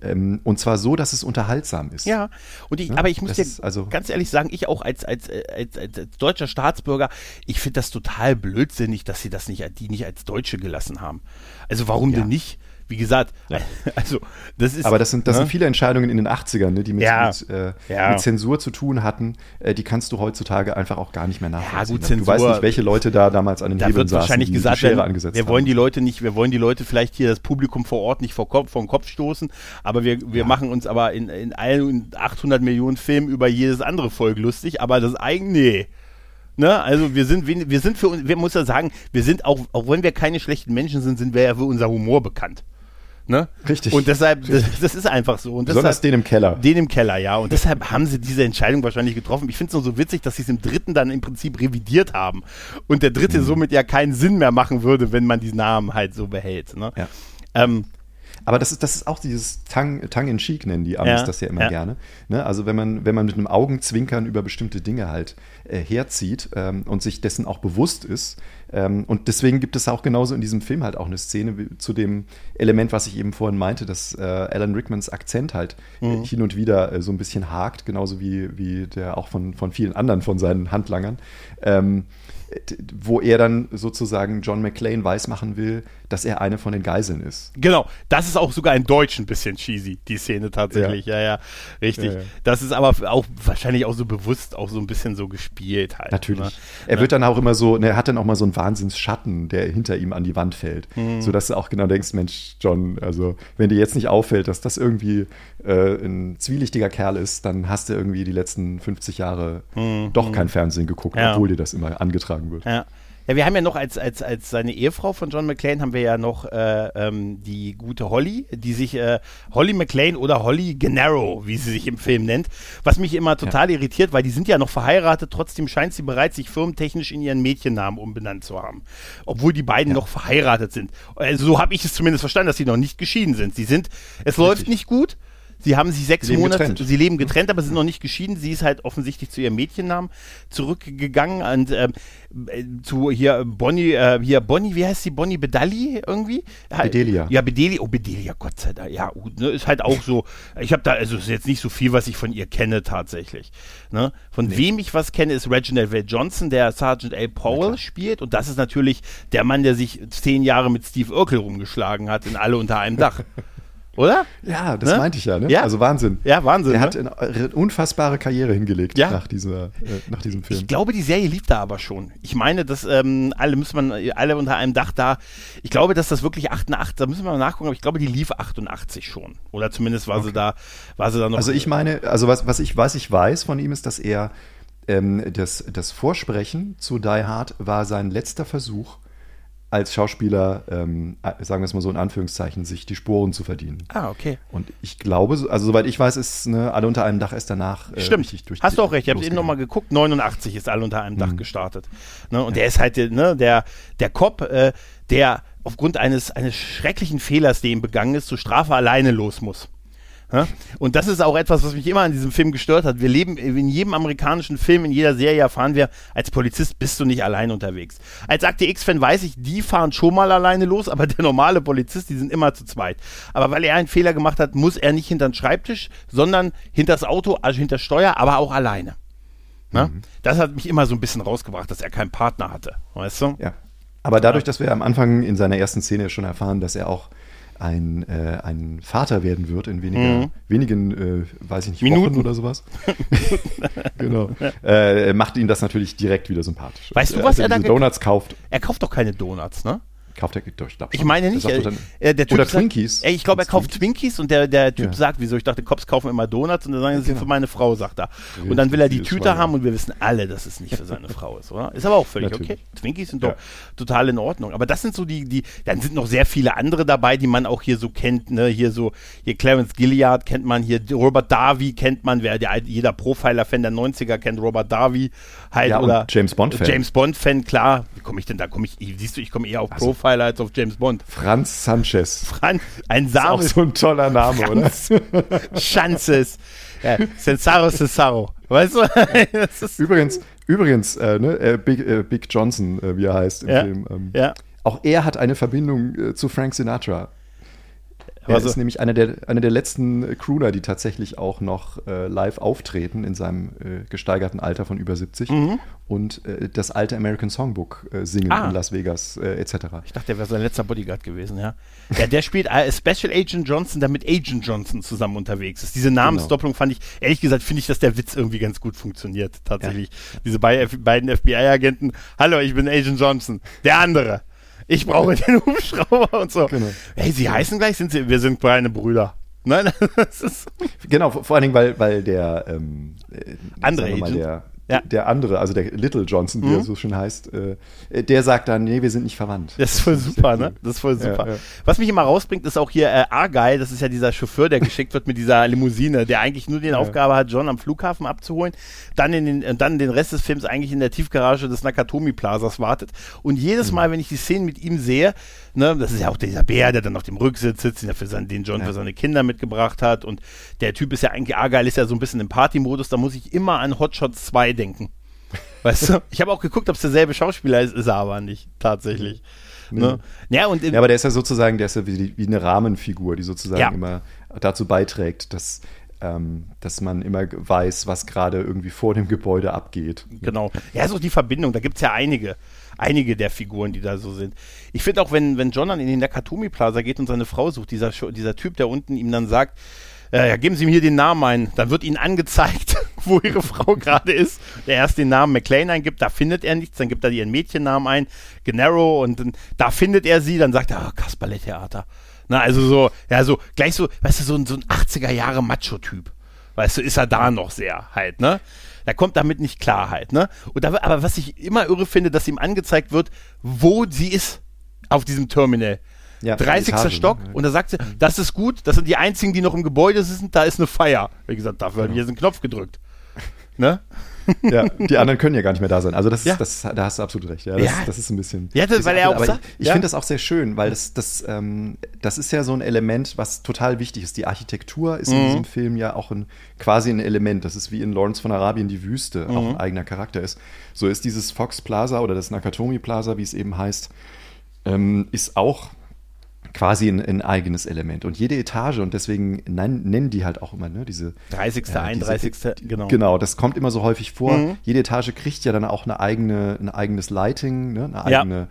Ähm, und zwar so, dass es unterhaltsam ist. Ja, und ich, ja, aber ich muss dir also ganz ehrlich sagen, ich auch als, als, als, als, als deutscher Staatsbürger, ich finde das total blödsinnig, dass sie das nicht, die nicht als Deutsche gelassen haben. Also warum ja. denn nicht? Wie gesagt, ja. also das ist. Aber das sind, das ne? sind viele Entscheidungen in den 80ern, ne, die mit, ja. mit, äh, ja. mit, Zensur zu tun hatten. Äh, die kannst du heutzutage einfach auch gar nicht mehr nachvollziehen. Gut, du weißt nicht, welche Leute da damals an den da Hebeln wird saßen, wahrscheinlich die gesagt, die werden, angesetzt wir wollen die Leute nicht, wir wollen die Leute vielleicht hier das Publikum vor Ort nicht vor Kopf, vor den Kopf stoßen, aber wir, wir machen uns aber in, in allen 800 Millionen Filmen über jedes andere Volk lustig, aber das eigene, nee. Ne? Also wir sind, wir sind für, wir muss ja sagen, wir sind auch, auch wenn wir keine schlechten Menschen sind, sind wir ja für unser Humor bekannt. Ne? Richtig. Und deshalb, das, das, ist einfach so. Und Besonders deshalb, den im Keller. Den im Keller, ja. Und deshalb haben sie diese Entscheidung wahrscheinlich getroffen. Ich finde es nur so witzig, dass sie es im dritten dann im Prinzip revidiert haben. Und der dritte mhm. somit ja keinen Sinn mehr machen würde, wenn man die Namen halt so behält. Ne? Ja. Ähm, aber das ist, das ist auch dieses Tongue, Tongue in Cheek, nennen die Amis ja, das ja immer ja. gerne. Ne? Also wenn man, wenn man mit einem Augenzwinkern über bestimmte Dinge halt äh, herzieht ähm, und sich dessen auch bewusst ist. Ähm, und deswegen gibt es auch genauso in diesem Film halt auch eine Szene wie, zu dem Element, was ich eben vorhin meinte, dass äh, Alan Rickmans Akzent halt äh, mhm. hin und wieder äh, so ein bisschen hakt, genauso wie, wie der auch von, von vielen anderen von seinen Handlangern. Ähm, wo er dann sozusagen John McClane weismachen will, dass er eine von den Geiseln ist. Genau, das ist auch sogar in Deutsch ein bisschen cheesy, die Szene tatsächlich. Ja, ja, ja richtig. Ja, ja. Das ist aber auch wahrscheinlich auch so bewusst auch so ein bisschen so gespielt halt. Natürlich. Ne? Er wird dann auch immer so, ne, er hat dann auch mal so einen Wahnsinnsschatten, der hinter ihm an die Wand fällt, mhm. sodass du auch genau denkst, Mensch, John, also wenn dir jetzt nicht auffällt, dass das irgendwie äh, ein zwielichtiger Kerl ist, dann hast du irgendwie die letzten 50 Jahre mhm. doch kein Fernsehen geguckt, obwohl dir das immer angetragen wird. Ja. Ja, wir haben ja noch als, als, als seine Ehefrau von John McClane haben wir ja noch äh, ähm, die gute Holly, die sich äh, Holly McClane oder Holly Gennaro, wie sie sich im Film nennt, was mich immer total ja. irritiert, weil die sind ja noch verheiratet, trotzdem scheint sie bereits sich firmentechnisch in ihren Mädchennamen umbenannt zu haben. Obwohl die beiden ja. noch verheiratet sind. Also so habe ich es zumindest verstanden, dass sie noch nicht geschieden sind. Sie sind, es Richtig. läuft nicht gut, Sie haben sich sechs Monate, getrennt. sie leben getrennt, aber sind noch nicht geschieden. Sie ist halt offensichtlich zu ihrem Mädchennamen zurückgegangen und ähm, äh, zu hier Bonnie, äh, hier Bonnie, wie heißt sie? Bonnie Bedalli irgendwie? Bedelia. Ja, Bedelia, oh Bedelia, Gott sei Dank. Ja, ne, ist halt auch so. Ich habe da, also ist jetzt nicht so viel, was ich von ihr kenne tatsächlich. Ne? Von nee. wem ich was kenne, ist Reginald Val Johnson, der Sergeant A. Powell spielt und das ist natürlich der Mann, der sich zehn Jahre mit Steve Urkel rumgeschlagen hat in alle unter einem Dach. Oder? Ja, das ne? meinte ich ja, ne? ja. Also Wahnsinn. Ja, Wahnsinn. Er ne? hat eine unfassbare Karriere hingelegt ja. nach, dieser, äh, nach diesem Film. Ich glaube, die Serie lief da aber schon. Ich meine, dass ähm, alle müssen man, alle unter einem Dach da. Ich glaube, dass das wirklich 88, da müssen wir mal nachgucken, aber ich glaube, die lief 88 schon. Oder zumindest war okay. sie da, war sie da noch. Also ich meine, also was, was ich, was ich weiß von ihm ist, dass er ähm, das, das Vorsprechen zu Die Hard war sein letzter Versuch, als Schauspieler, ähm, sagen wir es mal so in Anführungszeichen, sich die Sporen zu verdienen. Ah, okay. Und ich glaube, also soweit ich weiß, ist ne, alle unter einem Dach erst danach. Äh, Stimmt. Durch Hast du auch recht. Ich habe eben nochmal geguckt. 89 ist alle unter einem Dach mhm. gestartet. Ne, und ja. der ist halt ne, der der Cop, äh, der aufgrund eines eines schrecklichen Fehlers, der ihm begangen ist, zur Strafe alleine los muss. Und das ist auch etwas, was mich immer an diesem Film gestört hat. Wir leben in jedem amerikanischen Film, in jeder Serie erfahren wir, als Polizist bist du nicht allein unterwegs. Als Akte X-Fan weiß ich, die fahren schon mal alleine los, aber der normale Polizist, die sind immer zu zweit. Aber weil er einen Fehler gemacht hat, muss er nicht hinter den Schreibtisch, sondern hinter das Auto, also hinter Steuer, aber auch alleine. Ne? Mhm. Das hat mich immer so ein bisschen rausgebracht, dass er keinen Partner hatte, weißt du? Ja. Aber dadurch, dass wir am Anfang in seiner ersten Szene schon erfahren, dass er auch ein, äh, ein Vater werden wird in weniger, mhm. wenigen, äh, weiß ich nicht, Minuten oder sowas. genau. Äh, macht ihn das natürlich direkt wieder sympathisch. Weißt du, was er da Donuts kauft? Er kauft doch keine Donuts, ne? Kauft er, ich glaube Ich meine nicht, äh, dann, äh, der Typ oder sagt, Twinkies. Ey, ich glaube, er kauft Twinkies und der, der Typ ja. sagt, wieso? Ich dachte, Cops kaufen immer Donuts und dann sagen, das genau. für meine Frau, sagt er. Richtig, und dann will er die Tüte haben und wir wissen alle, dass es nicht für seine Frau ist, oder? Ist aber auch völlig Natürlich. okay. Twinkies sind ja. doch total in Ordnung. Aber das sind so die, die, dann sind noch sehr viele andere dabei, die man auch hier so kennt, ne? Hier so, hier Clarence Gilliard kennt man, hier Robert Darby kennt man, wer, der, jeder Profiler-Fan der 90er kennt Robert Darby halt, ja, oder James Bond-Fan. James Bond-Fan, klar. Wie komme ich denn da? Komme ich, siehst du, ich komme eher auf also, Profiler als auf James Bond. Bond. Franz Sanchez. Franz, ein Same. Ist auch so ein toller Name, Franz oder? Chances. Ja, Cesaro Cesaro. Weißt du? übrigens, übrigens, äh, ne, äh, Big, äh, Big Johnson, äh, wie er heißt im ja, Film. Ähm, ja. Auch er hat eine Verbindung äh, zu Frank Sinatra. Er also, ist nämlich einer der, einer der letzten Crooner, die tatsächlich auch noch äh, live auftreten in seinem äh, gesteigerten Alter von über 70 mhm. und äh, das alte American Songbook äh, singen ah. in Las Vegas äh, etc. Ich dachte, der wäre sein letzter Bodyguard gewesen, ja. ja, der spielt äh, Special Agent Johnson, der mit Agent Johnson zusammen unterwegs ist. Diese Namensdoppelung genau. fand ich, ehrlich gesagt, finde ich, dass der Witz irgendwie ganz gut funktioniert, tatsächlich. Ja. Diese beiden FBI-Agenten, hallo, ich bin Agent Johnson, der andere ich brauche den Hubschrauber und so. Genau. Hey, sie heißen gleich, sind sie, wir sind kleine Brüder. Nein, das ist. Genau, vor, allen Dingen, weil, weil der ähm, äh, andere mal, der, ja. Der andere, also der Little Johnson, wie mhm. er so schön heißt, äh, der sagt dann, nee, wir sind nicht verwandt. Das ist voll super, ne? Das ist voll super. Ja, ja. Was mich immer rausbringt, ist auch hier äh, Argyle, das ist ja dieser Chauffeur, der geschickt wird mit dieser Limousine, der eigentlich nur die. Aufgabe hat, John am Flughafen abzuholen, dann in den, und dann den Rest des Films eigentlich in der Tiefgarage des Nakatomi Plazas wartet. Und jedes mhm. Mal, wenn ich die Szenen mit ihm sehe, ne, das ist ja auch dieser Bär, der dann auf dem Rücksitz sitzt, den, für sein, den John für seine Kinder mitgebracht hat. Und der Typ ist ja eigentlich, Argyle ist ja so ein bisschen im Party-Modus, da muss ich immer an Hot Shots 2 denken. Weißt du? Ich habe auch geguckt, ob es derselbe Schauspieler ist, ist er aber nicht, tatsächlich. Mhm. Ne? Ja, und ja, aber der ist ja sozusagen, der ist ja wie, wie eine Rahmenfigur, die sozusagen ja. immer dazu beiträgt, dass, ähm, dass man immer weiß, was gerade irgendwie vor dem Gebäude abgeht. Genau. Ja, so die Verbindung, da gibt es ja einige. Einige der Figuren, die da so sind. Ich finde auch, wenn, wenn John dann in den Nakatomi Plaza geht und seine Frau sucht, dieser, dieser Typ, der unten ihm dann sagt, äh, ja, geben Sie mir hier den Namen ein. Dann wird Ihnen angezeigt, wo Ihre Frau gerade ist. Der erst den Namen McLean eingibt, da findet er nichts. Dann gibt er ihren Mädchennamen ein, Gennaro, und dann, da findet er sie. Dann sagt er, oh, Kasperle-Theater. Na, also so, ja, so, gleich so, weißt du, so ein, so ein 80er-Jahre-Macho-Typ. Weißt du, ist er da noch sehr halt, ne? Da kommt damit nicht Klarheit, ne? Und da, aber was ich immer irre finde, dass ihm angezeigt wird, wo sie ist auf diesem Terminal. Ja, 30. Etage, Stock ne? und da sagt sie, das ist gut, das sind die einzigen, die noch im Gebäude sind, da ist eine Feier. Wie gesagt, dafür ja. hat jetzt einen Knopf gedrückt. Ne? Ja, die anderen können ja gar nicht mehr da sein. Also das, ist, ja. das da hast du absolut recht. Ja, das, ja. das ist ein bisschen. Ja, das, weil er auch sagt. Ich, ich finde das auch sehr schön, weil das, das, ähm, das ist ja so ein Element, was total wichtig ist. Die Architektur ist mhm. in diesem Film ja auch ein, quasi ein Element. Das ist wie in Lawrence von Arabien die Wüste mhm. auch ein eigener Charakter ist. So ist dieses Fox Plaza oder das Nakatomi Plaza, wie es eben heißt, ähm, ist auch quasi ein, ein, eigenes Element. Und jede Etage, und deswegen nennen die halt auch immer, ne, diese 30., äh, 31., diese, genau. Genau, das kommt immer so häufig vor. Mhm. Jede Etage kriegt ja dann auch eine eigene, ein eigenes Lighting, ne, eine eigene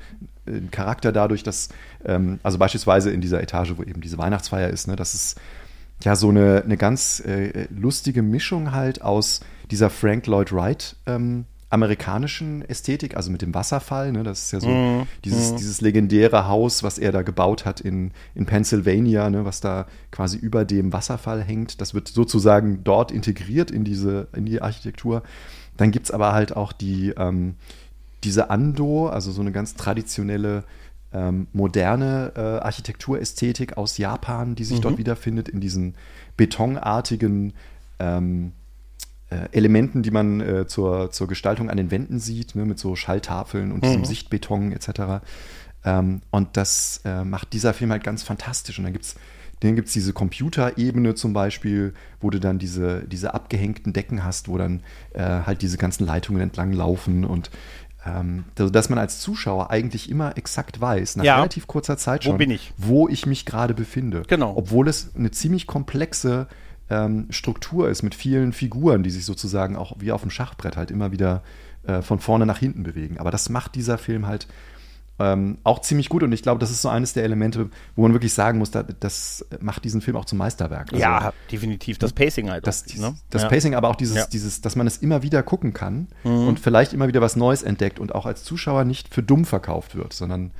ja. Äh, Charakter dadurch, dass, ähm, also beispielsweise in dieser Etage, wo eben diese Weihnachtsfeier ist, ne, das ist ja so eine, eine ganz äh, lustige Mischung halt aus dieser Frank Lloyd Wright ähm, amerikanischen Ästhetik, also mit dem Wasserfall. Ne? Das ist ja so mm, dieses, mm. dieses legendäre Haus, was er da gebaut hat in, in Pennsylvania, ne? was da quasi über dem Wasserfall hängt. Das wird sozusagen dort integriert in diese, in die Architektur. Dann gibt es aber halt auch die, ähm, diese Ando, also so eine ganz traditionelle ähm, moderne äh, Architekturästhetik aus Japan, die sich mhm. dort wiederfindet, in diesen betonartigen ähm, äh, Elementen, die man äh, zur, zur Gestaltung an den Wänden sieht, ne, mit so Schalltafeln und mhm. diesem Sichtbeton etc. Ähm, und das äh, macht dieser Film halt ganz fantastisch. Und dann gibt es dann gibt es diese Computerebene zum Beispiel, wo du dann diese, diese abgehängten Decken hast, wo dann äh, halt diese ganzen Leitungen entlang laufen und ähm, also dass man als Zuschauer eigentlich immer exakt weiß, nach ja. relativ kurzer Zeit schon, wo, ich? wo ich mich gerade befinde. Genau. Obwohl es eine ziemlich komplexe ähm, Struktur ist mit vielen Figuren, die sich sozusagen auch wie auf dem Schachbrett halt immer wieder äh, von vorne nach hinten bewegen. Aber das macht dieser Film halt ähm, auch ziemlich gut und ich glaube, das ist so eines der Elemente, wo man wirklich sagen muss, da, das macht diesen Film auch zum Meisterwerk. Also, ja, definitiv. Das Pacing halt. Das, auch, ne? das ja. Pacing, aber auch dieses, ja. dieses, dass man es immer wieder gucken kann mhm. und vielleicht immer wieder was Neues entdeckt und auch als Zuschauer nicht für dumm verkauft wird, sondern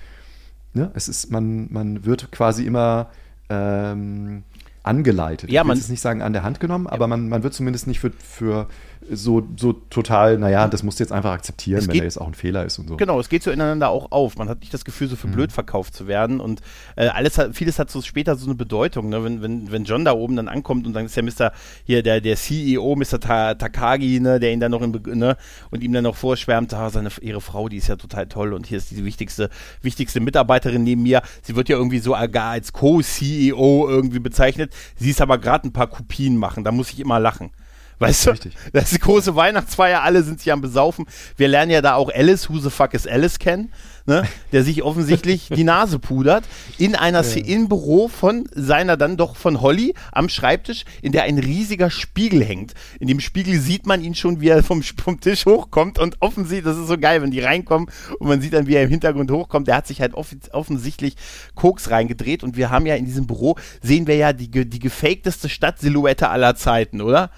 ne, es ist, man, man wird quasi immer ähm, angeleitet. Ja, ich will jetzt nicht sagen an der Hand genommen, aber man, man wird zumindest nicht für, für so, so total, naja, das musst du jetzt einfach akzeptieren, es wenn er jetzt auch ein Fehler ist und so. Genau, es geht so ineinander auch auf. Man hat nicht das Gefühl, so für mhm. blöd verkauft zu werden und äh, alles hat, vieles hat so später so eine Bedeutung, ne? wenn, wenn, wenn John da oben dann ankommt und dann ist der Mr. hier, der, der CEO, Mr. Ta Takagi, ne, der ihn dann noch in, ne, und ihm dann noch vorschwärmt, ah, seine, ihre Frau, die ist ja total toll und hier ist die wichtigste, wichtigste Mitarbeiterin neben mir. Sie wird ja irgendwie so gar als Co-CEO irgendwie bezeichnet. Sie ist aber gerade ein paar Kopien machen, da muss ich immer lachen. Weißt du? Richtig. Das ist die große Weihnachtsfeier, alle sind sich am Besaufen. Wir lernen ja da auch Alice, who the fuck is Alice kennen, ne? der sich offensichtlich die Nase pudert, in einer ja. im Büro von seiner dann doch von Holly am Schreibtisch, in der ein riesiger Spiegel hängt. In dem Spiegel sieht man ihn schon, wie er vom, vom Tisch hochkommt und offensichtlich, das ist so geil, wenn die reinkommen und man sieht dann, wie er im Hintergrund hochkommt. Der hat sich halt off offensichtlich Koks reingedreht und wir haben ja in diesem Büro, sehen wir ja die, die gefakteste Stadtsilhouette aller Zeiten, oder?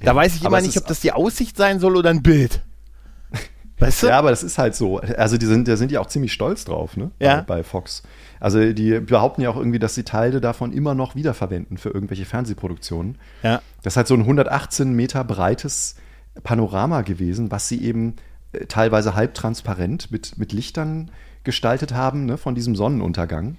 Da weiß ich immer nicht, ob das die Aussicht sein soll oder ein Bild. Weißt du? Ja, aber das ist halt so. Also die sind, da sind ja auch ziemlich stolz drauf, ne? Ja. Bei, bei, Fox. Also die behaupten ja auch irgendwie, dass sie Teile davon immer noch wiederverwenden für irgendwelche Fernsehproduktionen. Ja. Das ist halt so ein 118 Meter breites Panorama gewesen, was sie eben äh, teilweise halbtransparent mit, mit Lichtern gestaltet haben, ne, von diesem Sonnenuntergang.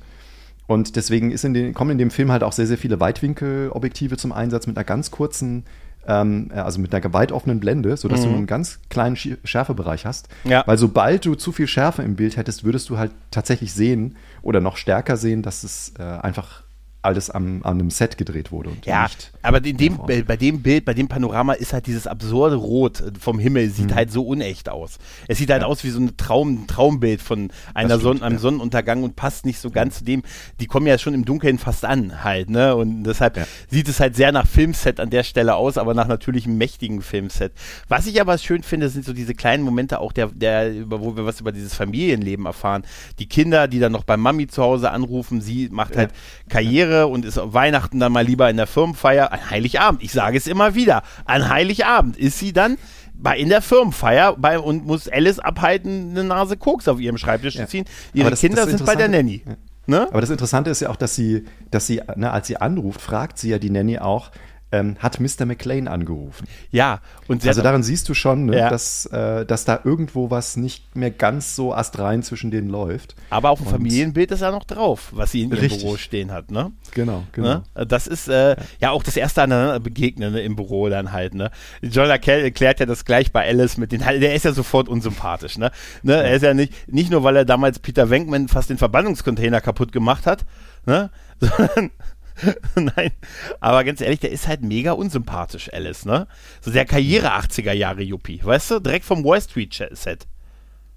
Und deswegen in den, kommen in dem Film halt auch sehr, sehr viele Weitwinkelobjektive zum Einsatz mit einer ganz kurzen ähm, äh, also mit einer weit offenen Blende, sodass mhm. du einen ganz kleinen Schärfebereich hast. Ja. Weil sobald du zu viel Schärfe im Bild hättest, würdest du halt tatsächlich sehen oder noch stärker sehen, dass es äh, einfach alles am, an einem Set gedreht wurde. Ja, aber in dem, bei, bei dem Bild, bei dem Panorama ist halt dieses absurde Rot vom Himmel, sieht mhm. halt so unecht aus. Es sieht halt ja. aus wie so ein, Traum, ein Traumbild von einer Sonne, einem ja. Sonnenuntergang und passt nicht so ganz zu dem. Die kommen ja schon im Dunkeln fast an halt, ne? Und deshalb ja. sieht es halt sehr nach Filmset an der Stelle aus, aber nach natürlich einem mächtigen Filmset. Was ich aber schön finde, sind so diese kleinen Momente auch der, der, wo wir was über dieses Familienleben erfahren. Die Kinder, die dann noch bei Mami zu Hause anrufen, sie macht halt Karriere Karriere und ist Weihnachten dann mal lieber in der Firmenfeier. An Heiligabend, ich sage es immer wieder, an Heiligabend ist sie dann bei, in der Firmenfeier bei, und muss Alice abhalten, eine Nase Koks auf ihrem Schreibtisch ja. ziehen. Ihre das, Kinder das sind bei der Nanny. Ja. Ne? Aber das Interessante ist ja auch, dass sie, dass sie, ne, als sie anruft, fragt sie ja die Nanny auch, ähm, hat Mr. McLean angerufen. Ja, und also daran siehst du schon, ne, ja. dass, äh, dass da irgendwo was nicht mehr ganz so astrein zwischen denen läuft. Aber auf dem Familienbild ist ja noch drauf, was sie in ihrem richtig. Büro stehen hat, ne? Genau, genau. Ne? Das ist äh, ja. ja. auch das erste aneinander begegnen ne, im Büro dann halt, ne? John erklärt ja das gleich bei Alice mit den, der ist ja sofort unsympathisch, ne? ne? Ja. Er ist ja nicht, nicht nur, weil er damals Peter Wenkman fast den Verbannungscontainer kaputt gemacht hat, ne? Sondern Nein, aber ganz ehrlich, der ist halt mega unsympathisch, Alice, ne? So der Karriere 80er Jahre Yuppie, weißt du? Direkt vom Wall Street Set.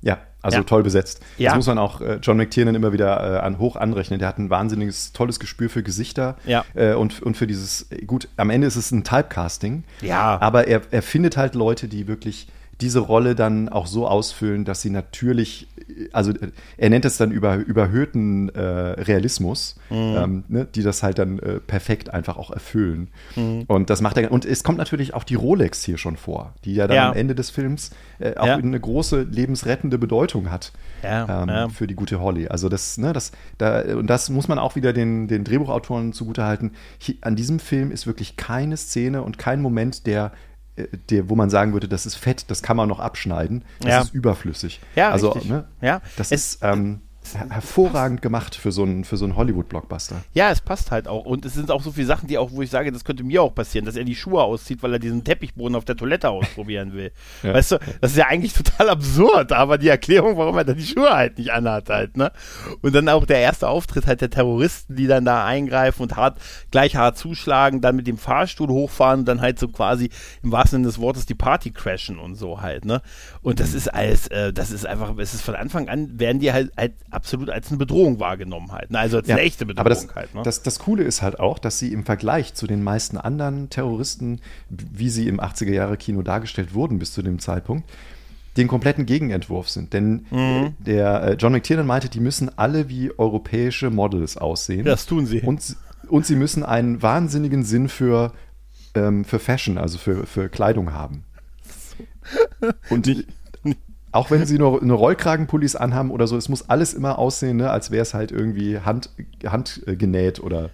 Ja, also ja. toll besetzt. Ja. Das muss man auch äh, John McTiernan immer wieder äh, an, hoch anrechnen. Der hat ein wahnsinniges, tolles Gespür für Gesichter ja. äh, und, und für dieses, gut, am Ende ist es ein Typecasting, ja. aber er, er findet halt Leute, die wirklich diese Rolle dann auch so ausfüllen, dass sie natürlich, also er nennt es dann über, überhöhten äh, Realismus, mhm. ähm, ne, die das halt dann äh, perfekt einfach auch erfüllen. Mhm. Und das macht er. Und es kommt natürlich auch die Rolex hier schon vor, die ja dann ja. am Ende des Films äh, auch ja. eine große lebensrettende Bedeutung hat ja, ähm, für die gute Holly. Also das, ne, das, da, und das muss man auch wieder den, den Drehbuchautoren zugutehalten. Hier, an diesem Film ist wirklich keine Szene und kein Moment, der der, wo man sagen würde, das ist Fett, das kann man noch abschneiden, das ja. ist überflüssig. Ja, also. Ne, ja. das es, ist, ähm, hervorragend gemacht für so einen, so einen Hollywood-Blockbuster. Ja, es passt halt auch. Und es sind auch so viele Sachen, die auch, wo ich sage, das könnte mir auch passieren, dass er die Schuhe auszieht, weil er diesen Teppichboden auf der Toilette ausprobieren will. ja. Weißt du, das ist ja eigentlich total absurd, aber die Erklärung, warum er da die Schuhe halt nicht anhat, halt, ne? Und dann auch der erste Auftritt halt der Terroristen, die dann da eingreifen und hart, gleich hart zuschlagen, dann mit dem Fahrstuhl hochfahren und dann halt so quasi im wahrsten Sinne des Wortes die Party crashen und so halt, ne? Und das ist alles, äh, das ist einfach, es ist von Anfang an, werden die halt, halt absolut als eine Bedrohung wahrgenommen halt. Ne? Also als ja, eine echte Bedrohung aber das, halt. Ne? Das, das Coole ist halt auch, dass sie im Vergleich zu den meisten anderen Terroristen, wie sie im 80er Jahre Kino dargestellt wurden bis zu dem Zeitpunkt, den kompletten Gegenentwurf sind. Denn mhm. der äh, John McTiernan meinte, die müssen alle wie europäische Models aussehen. Das tun sie. Und, und sie müssen einen wahnsinnigen Sinn für, ähm, für Fashion, also für, für Kleidung haben. Und die, auch wenn sie nur eine Rollkragenpullis anhaben oder so, es muss alles immer aussehen, ne, als wäre es halt irgendwie hand, handgenäht oder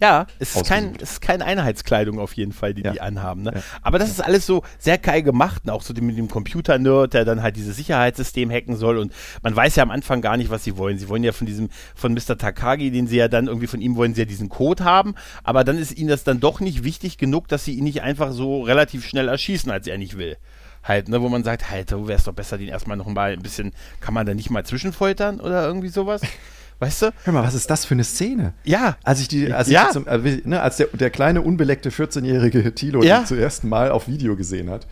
ja, es ist, kein, es ist keine Einheitskleidung auf jeden Fall, die ja. die anhaben. Ne? Ja. Aber das ist alles so sehr geil gemacht, ne? auch so mit dem Computer-Nerd, der dann halt dieses Sicherheitssystem hacken soll. Und man weiß ja am Anfang gar nicht, was sie wollen. Sie wollen ja von diesem, von Mr. Takagi, den sie ja dann irgendwie von ihm wollen sie ja diesen Code haben. Aber dann ist ihnen das dann doch nicht wichtig genug, dass sie ihn nicht einfach so relativ schnell erschießen, als er nicht will halt, ne, wo man sagt, halt, du wärst doch besser, den erstmal noch mal ein bisschen, kann man da nicht mal zwischenfoltern oder irgendwie sowas? Weißt du? Hör mal, was ist das für eine Szene? Ja. Als ich die, als, ja. ich zum, äh, ne, als der, der kleine, unbeleckte 14-jährige Tilo ja. die zum ersten Mal auf Video gesehen hat,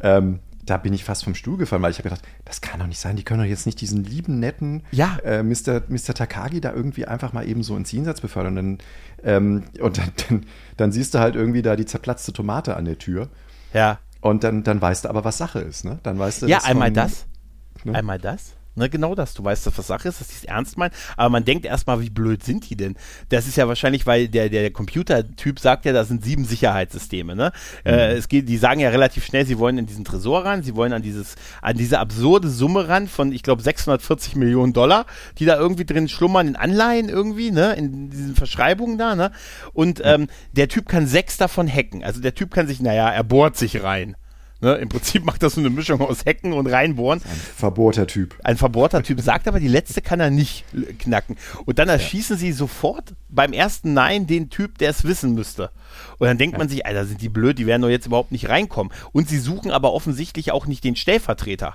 ähm, da bin ich fast vom Stuhl gefallen, weil ich habe gedacht, das kann doch nicht sein, die können doch jetzt nicht diesen lieben, netten ja. äh, Mr., Mr. Takagi da irgendwie einfach mal eben so ins Jenseits befördern. Und, dann, ähm, und dann, dann, dann, siehst du halt irgendwie da die zerplatzte Tomate an der Tür. Ja. Und dann, dann weißt du aber, was Sache ist, ne? Dann weißt du, ja, einmal von, das. Ne? Einmal das. Ne, genau das. Du weißt, dass was Sache ist, dass die es ernst meinen. Aber man denkt erstmal, wie blöd sind die denn? Das ist ja wahrscheinlich, weil der, der Computertyp sagt ja, da sind sieben Sicherheitssysteme. Ne? Äh, mhm. Äh, es geht, die sagen ja relativ schnell, sie wollen in diesen Tresor ran, sie wollen an dieses, an diese absurde Summe ran von, ich glaube, 640 Millionen Dollar, die da irgendwie drin schlummern in Anleihen irgendwie, ne, in diesen Verschreibungen da, ne? Und ähm, der Typ kann sechs davon hacken. Also der Typ kann sich, naja, er bohrt sich rein. Ne, Im Prinzip macht das so eine Mischung aus Hacken und reinbohren. Ein verbohrter Typ. Ein verbohrter Typ, sagt aber, die letzte kann er nicht knacken. Und dann erschießen ja. sie sofort beim ersten Nein den Typ, der es wissen müsste. Und dann denkt man sich, Alter, sind die blöd, die werden doch jetzt überhaupt nicht reinkommen. Und sie suchen aber offensichtlich auch nicht den Stellvertreter.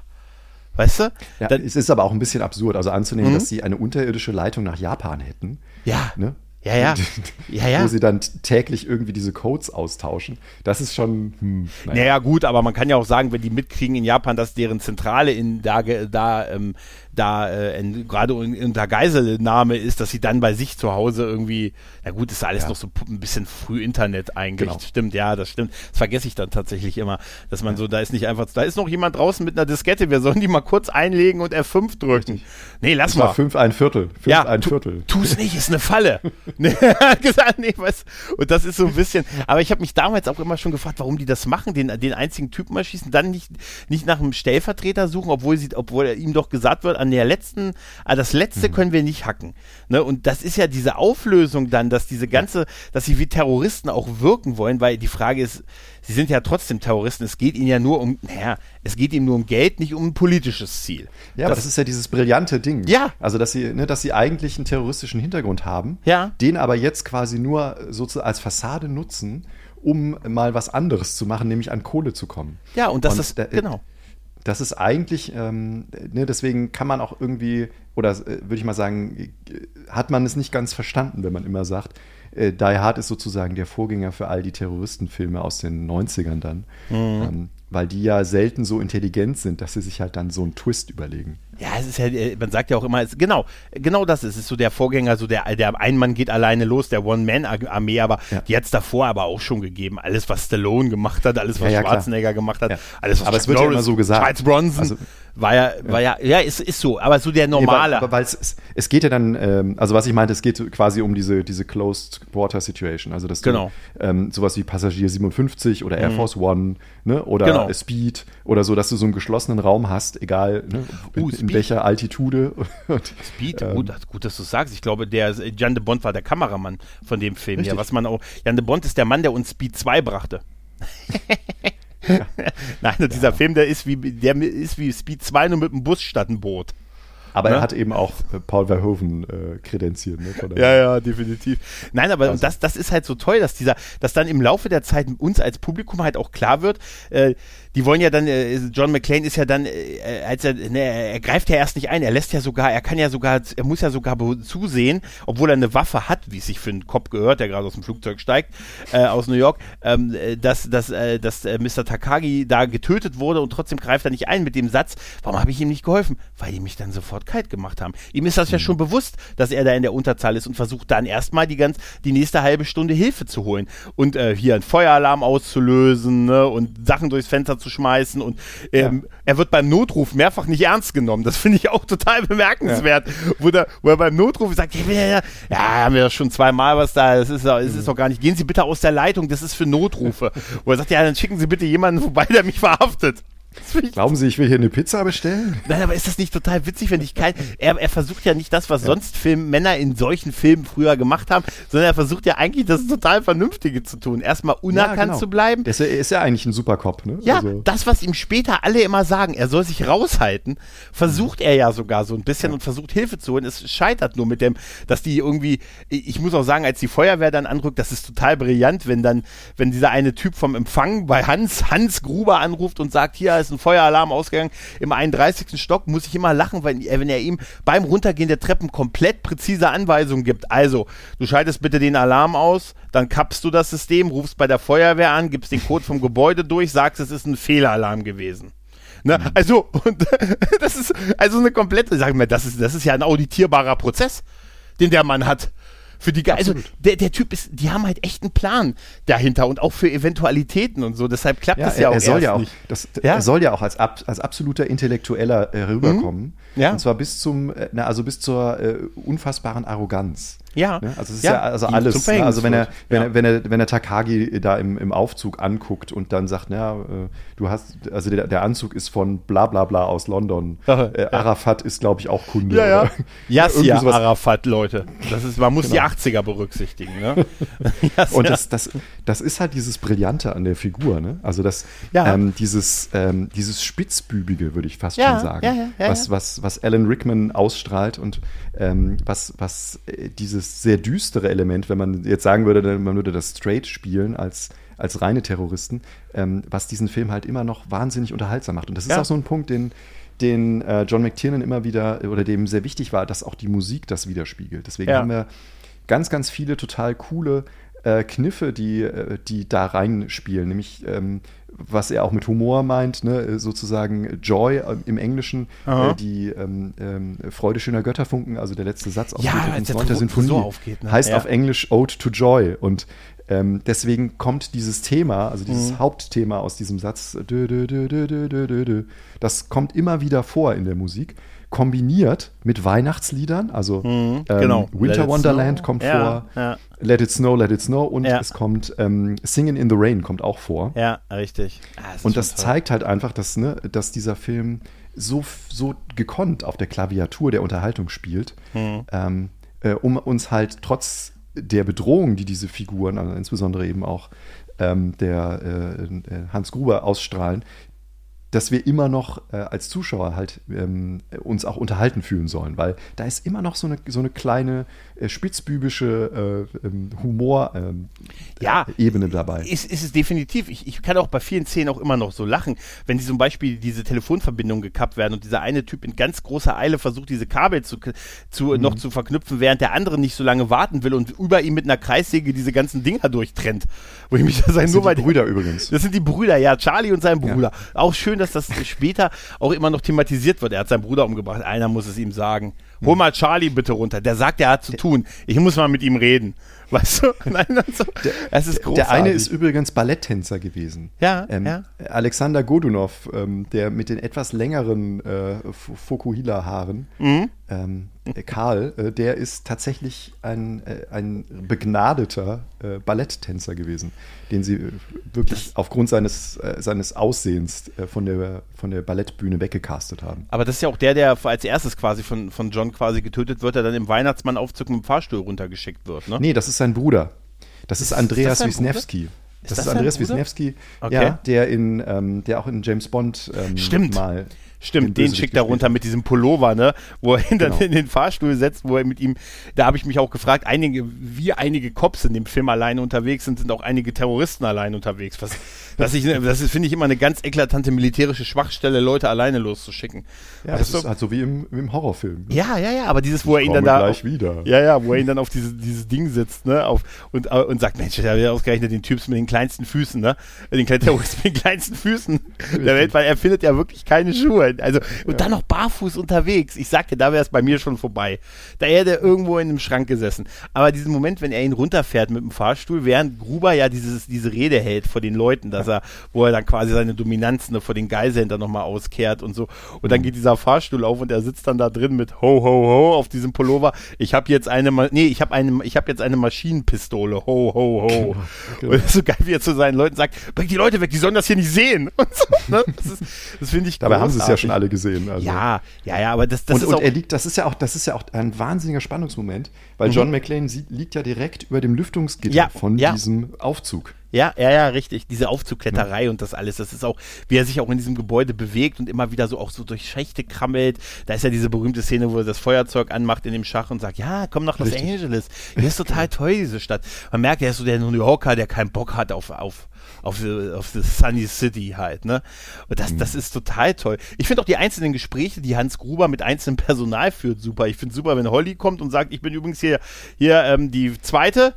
Weißt du? Ja, es ist aber auch ein bisschen absurd, also anzunehmen, mhm. dass sie eine unterirdische Leitung nach Japan hätten. Ja. Ne? Ja, ja. ja, ja. Wo sie dann täglich irgendwie diese Codes austauschen. Das ist schon. Hm, naja. naja, gut, aber man kann ja auch sagen, wenn die mitkriegen in Japan, dass deren Zentrale in da, da ähm, da äh, gerade unter Geiselnahme ist, dass sie dann bei sich zu Hause irgendwie, na gut, ist alles ja. noch so ein bisschen früh Internet eigentlich. Genau. Stimmt, ja, das stimmt. Das vergesse ich dann tatsächlich immer, dass man ja. so, da ist nicht einfach, da ist noch jemand draußen mit einer Diskette, wir sollen die mal kurz einlegen und F5 drücken. Richtig. Nee, lass das mal. fünf ein Viertel. Fünf ja, ein tu, Viertel. Tu's nicht, ist eine Falle. nee, gesagt, nee, was? Und das ist so ein bisschen, aber ich habe mich damals auch immer schon gefragt, warum die das machen, den, den einzigen Typen mal schießen, dann nicht, nicht nach einem Stellvertreter suchen, obwohl sie, obwohl ihm doch gesagt wird, an der letzten, ah, das letzte mhm. können wir nicht hacken. Ne? Und das ist ja diese Auflösung dann, dass diese ganze, dass sie wie Terroristen auch wirken wollen, weil die Frage ist, sie sind ja trotzdem Terroristen. Es geht ihnen ja nur um, naja, es geht ihnen nur um Geld, nicht um ein politisches Ziel. Ja, das, aber das ist ja dieses brillante Ding. Ja. Also, dass sie, ne, dass sie eigentlich einen terroristischen Hintergrund haben, ja. den aber jetzt quasi nur sozusagen als Fassade nutzen, um mal was anderes zu machen, nämlich an Kohle zu kommen. Ja, und das und ist, da, genau das ist eigentlich, ähm, ne, deswegen kann man auch irgendwie, oder äh, würde ich mal sagen, hat man es nicht ganz verstanden, wenn man immer sagt, äh, Die Hard ist sozusagen der Vorgänger für all die Terroristenfilme aus den 90ern dann. Mhm. Ähm, weil die ja selten so intelligent sind, dass sie sich halt dann so einen Twist überlegen. Ja, es ist ja, äh, man sagt ja auch immer, es, genau, genau das ist, es ist so der Vorgänger, so der, der Ein-Mann geht alleine los, der One-Man-Armee, aber ja. die hat es davor aber auch schon gegeben. Alles, was Stallone gemacht hat, alles, was ja, ja, Schwarzenegger gemacht hat, alles, was aber Chuck es wird Norris, ja immer so gesagt. Charles Bronson, also, war ja, war ja, ja, ist, ist so, aber so der normale. Nee, aber weil es, es geht ja dann, ähm, also was ich meinte, es geht quasi um diese, diese Closed Water Situation, also dass genau. du ähm, sowas wie Passagier 57 oder Air mhm. Force One, ne, oder genau. Speed oder so, dass du so einen geschlossenen Raum hast, egal ne, uh, in, welcher Altitude. Und, Speed, ähm, gut, gut, dass du sagst. Ich glaube, der Jan de Bond war der Kameramann von dem Film richtig. hier, was man auch, Jan de Bond ist der Mann, der uns Speed 2 brachte. Nein, und dieser Film, der ist wie, der ist wie Speed 2 nur mit einem Bus statt einem Boot. Aber ne? er hat eben auch äh, Paul Verhoeven äh, kredenziert. Ne, ja, ja, definitiv. Nein, aber also. das, das ist halt so toll, dass dieser, dass dann im Laufe der Zeit uns als Publikum halt auch klar wird, äh, die wollen ja dann, äh, John McClane ist ja dann, äh, als er, ne, er greift ja erst nicht ein, er lässt ja sogar, er kann ja sogar, er muss ja sogar zusehen, obwohl er eine Waffe hat, wie es sich für einen Kopf gehört, der gerade aus dem Flugzeug steigt, äh, aus New York, ähm, äh, dass, dass, äh, dass äh, Mr. Takagi da getötet wurde und trotzdem greift er nicht ein mit dem Satz, warum habe ich ihm nicht geholfen? Weil die mich dann sofort kalt gemacht haben. Ihm ist das mhm. ja schon bewusst, dass er da in der Unterzahl ist und versucht dann erstmal die ganz, die nächste halbe Stunde Hilfe zu holen und äh, hier einen Feueralarm auszulösen ne, und Sachen durchs Fenster zu schmeißen und ähm, ja. er wird beim Notruf mehrfach nicht ernst genommen. Das finde ich auch total bemerkenswert, ja. wo, der, wo er beim Notruf sagt, ja, ja, haben wir schon zweimal was da, das ist, das ist doch gar nicht, gehen Sie bitte aus der Leitung, das ist für Notrufe. wo er sagt, ja, dann schicken Sie bitte jemanden vorbei, der mich verhaftet. Glauben Sie, ich will hier eine Pizza bestellen? Nein, aber ist das nicht total witzig, wenn ich kein. Er, er versucht ja nicht das, was sonst Film, Männer in solchen Filmen früher gemacht haben, sondern er versucht ja eigentlich das total Vernünftige zu tun. Erstmal unerkannt ja, genau. zu bleiben. Das ist ja eigentlich ein Supercop, ne? Ja, also. das, was ihm später alle immer sagen, er soll sich raushalten, versucht er ja sogar so ein bisschen ja. und versucht Hilfe zu holen. Es scheitert nur mit dem, dass die irgendwie. Ich muss auch sagen, als die Feuerwehr dann anrückt, das ist total brillant, wenn dann, wenn dieser eine Typ vom Empfang bei Hans, Hans Gruber anruft und sagt, hier ist ein Feueralarm ausgegangen im 31. Stock, muss ich immer lachen, wenn, wenn er ihm beim Runtergehen der Treppen komplett präzise Anweisungen gibt. Also, du schaltest bitte den Alarm aus, dann kappst du das System, rufst bei der Feuerwehr an, gibst den Code vom Gebäude durch, sagst, es ist ein Fehlalarm gewesen. Ne? Mhm. Also, und, das ist also eine komplette, sag mal, das ist, das ist ja ein auditierbarer Prozess, den der Mann hat für die Ge Also der, der Typ ist, die haben halt echt einen Plan dahinter und auch für Eventualitäten und so. Deshalb klappt ja, das ja er, auch. Er soll ja auch, nicht. Das, ja? er soll ja auch als, ab, als absoluter Intellektueller äh, rüberkommen. Mhm. Ja. Und zwar bis zum, äh, na, also bis zur äh, unfassbaren Arroganz. Ja. Ne? Also es ist ja, ja also alles. Ne? Also wenn er, wenn, ja. er, wenn er, wenn er Takagi da im, im Aufzug anguckt und dann sagt, na, äh, du hast, also der, der Anzug ist von bla bla bla aus London. äh, Arafat ist, glaube ich, auch Kunde. Ja, ja. Yasser Arafat, Leute. Das ist, man muss genau. die 80er berücksichtigen. Ne? und das, das, das ist halt dieses Brillante an der Figur. Ne? Also das, ja. ähm, dieses, ähm, dieses Spitzbübige, würde ich fast schon sagen. Ja, ja, ja, was, was, was Alan Rickman ausstrahlt und ähm, was, was äh, dieses sehr düstere Element, wenn man jetzt sagen würde, man würde das straight spielen als, als reine Terroristen, ähm, was diesen Film halt immer noch wahnsinnig unterhaltsam macht. Und das ist ja. auch so ein Punkt, den, den äh, John McTiernan immer wieder oder dem sehr wichtig war, dass auch die Musik das widerspiegelt. Deswegen ja. haben wir ganz, ganz viele total coole äh, Kniffe, die, äh, die da reinspielen, nämlich ähm, was er auch mit Humor meint, ne, sozusagen Joy äh, im Englischen, äh, die ähm, ähm, Freude schöner Götterfunken, also der letzte Satz aus ja, der 9. Sinfonie, so aufgeht, ne? heißt ja. auf Englisch Ode to Joy und ähm, deswegen kommt dieses Thema, also dieses mhm. Hauptthema aus diesem Satz, dö, dö, dö, das kommt immer wieder vor in der Musik kombiniert mit Weihnachtsliedern. Also mhm, ähm, genau. Winter Wonderland kommt ja, vor, ja. Let It Snow, Let It Snow und ja. es kommt ähm, Singing in the Rain kommt auch vor. Ja, richtig. Ah, das und das toll. zeigt halt einfach, dass, ne, dass dieser Film so, so gekonnt auf der Klaviatur der Unterhaltung spielt, mhm. ähm, äh, um uns halt trotz der Bedrohung, die diese Figuren, also insbesondere eben auch ähm, der äh, äh Hans Gruber ausstrahlen, dass wir immer noch äh, als Zuschauer halt ähm, uns auch unterhalten fühlen sollen, weil da ist immer noch so eine, so eine kleine spitzbübische äh, ähm, Humor-Ebene ähm, ja, dabei. Ist, ist es definitiv. Ich, ich kann auch bei vielen Szenen auch immer noch so lachen, wenn die zum Beispiel diese Telefonverbindungen gekappt werden und dieser eine Typ in ganz großer Eile versucht, diese Kabel zu, zu mhm. noch zu verknüpfen, während der andere nicht so lange warten will und über ihm mit einer Kreissäge diese ganzen Dinger durchtrennt. Wo ich mich da sein, das nur sind die Brüder übrigens. Das sind die Brüder, ja, Charlie und sein Bruder. Ja. Auch schön, dass das später auch immer noch thematisiert wird. Er hat seinen Bruder umgebracht. Einer muss es ihm sagen. Hol mal Charlie bitte runter. Der sagt, er hat zu tun. Ich muss mal mit ihm reden. Weißt du? Nein, also, das ist großartig. Der eine ist übrigens Balletttänzer gewesen. Ja, ähm, ja. Alexander Godunov, ähm, der mit den etwas längeren äh, Fokuhila-Haaren, mhm. ähm, äh, Karl, äh, der ist tatsächlich ein, äh, ein begnadeter äh, Balletttänzer gewesen, den sie äh, wirklich das aufgrund seines, seines Aussehens von, der, von der Ballettbühne weggecastet haben. Aber das ist ja auch der, der als erstes quasi von, von John quasi getötet wird, der dann im Weihnachtsmann-Aufzug mit dem Fahrstuhl runtergeschickt wird. Ne? Nee, das ist sein Bruder. Das ist, ist Andreas Wisniewski. Das, das, ist Andreas Wisniewski, okay. ja, der in, ähm, der auch in James Bond ähm, Stimmt. mal Stimmt, den, den schickt er runter mit diesem Pullover, ne? Wo er ihn dann genau. in den Fahrstuhl setzt, wo er mit ihm, da habe ich mich auch gefragt, einige, wie einige Cops in dem Film alleine unterwegs sind, sind auch einige Terroristen alleine unterwegs. Was, was ich, das finde ich immer eine ganz eklatante militärische Schwachstelle, Leute alleine loszuschicken. Ja, das ist halt so wie im, im Horrorfilm. Ja, ja, ja, aber dieses, wo ich er ihn dann da. Gleich wieder. Ja, ja, wo er ihn dann auf diese, dieses Ding sitzt, ne? Auf, und, äh, und sagt, Mensch, der hat ja ausgerechnet den Typs mit den kleinsten Füßen, ne? Den kleinen Terroristen mit den kleinsten Füßen der Welt, weil er findet ja wirklich keine Schuhe. Also, und ja. dann noch barfuß unterwegs. Ich sagte, da wäre es bei mir schon vorbei. Da hätte er irgendwo in einem Schrank gesessen. Aber diesen Moment, wenn er ihn runterfährt mit dem Fahrstuhl, während Gruber ja dieses, diese Rede hält vor den Leuten, dass er, wo er dann quasi seine Dominanz ne, vor den Geiseln dann nochmal auskehrt und so. Und dann mhm. geht dieser Fahrstuhl auf und er sitzt dann da drin mit Ho, Ho, Ho auf diesem Pullover. Ich habe jetzt eine, nee, ich habe eine, ich habe jetzt eine Maschinenpistole. Ho, ho, ho. Genau, genau. Und so geil, wie er zu seinen Leuten sagt, bring die Leute weg, die sollen das hier nicht sehen. So, ne? Das, das finde ich Dabei großartig. haben sie es ja schon alle gesehen. Also. Ja, ja, ja, aber das, das und, ist und er liegt, das ist ja auch, das ist ja auch ein wahnsinniger Spannungsmoment, weil mhm. John McClane liegt ja direkt über dem Lüftungsgitter ja, von ja. diesem Aufzug. Ja, ja, ja, richtig. Diese Aufzugkletterei ja. und das alles. Das ist auch, wie er sich auch in diesem Gebäude bewegt und immer wieder so auch so durch Schächte krammelt. Da ist ja diese berühmte Szene, wo er das Feuerzeug anmacht in dem Schach und sagt, ja, komm nach Los richtig. Angeles. Hier ist total toll, diese Stadt. Man merkt, er ist so der New Yorker, der keinen Bock hat auf, auf, auf the, auf the Sunny City halt, ne? Und das, mhm. das ist total toll. Ich finde auch die einzelnen Gespräche, die Hans Gruber mit einzelnem Personal führt, super. Ich finde super, wenn Holly kommt und sagt, ich bin übrigens hier, hier ähm, die zweite,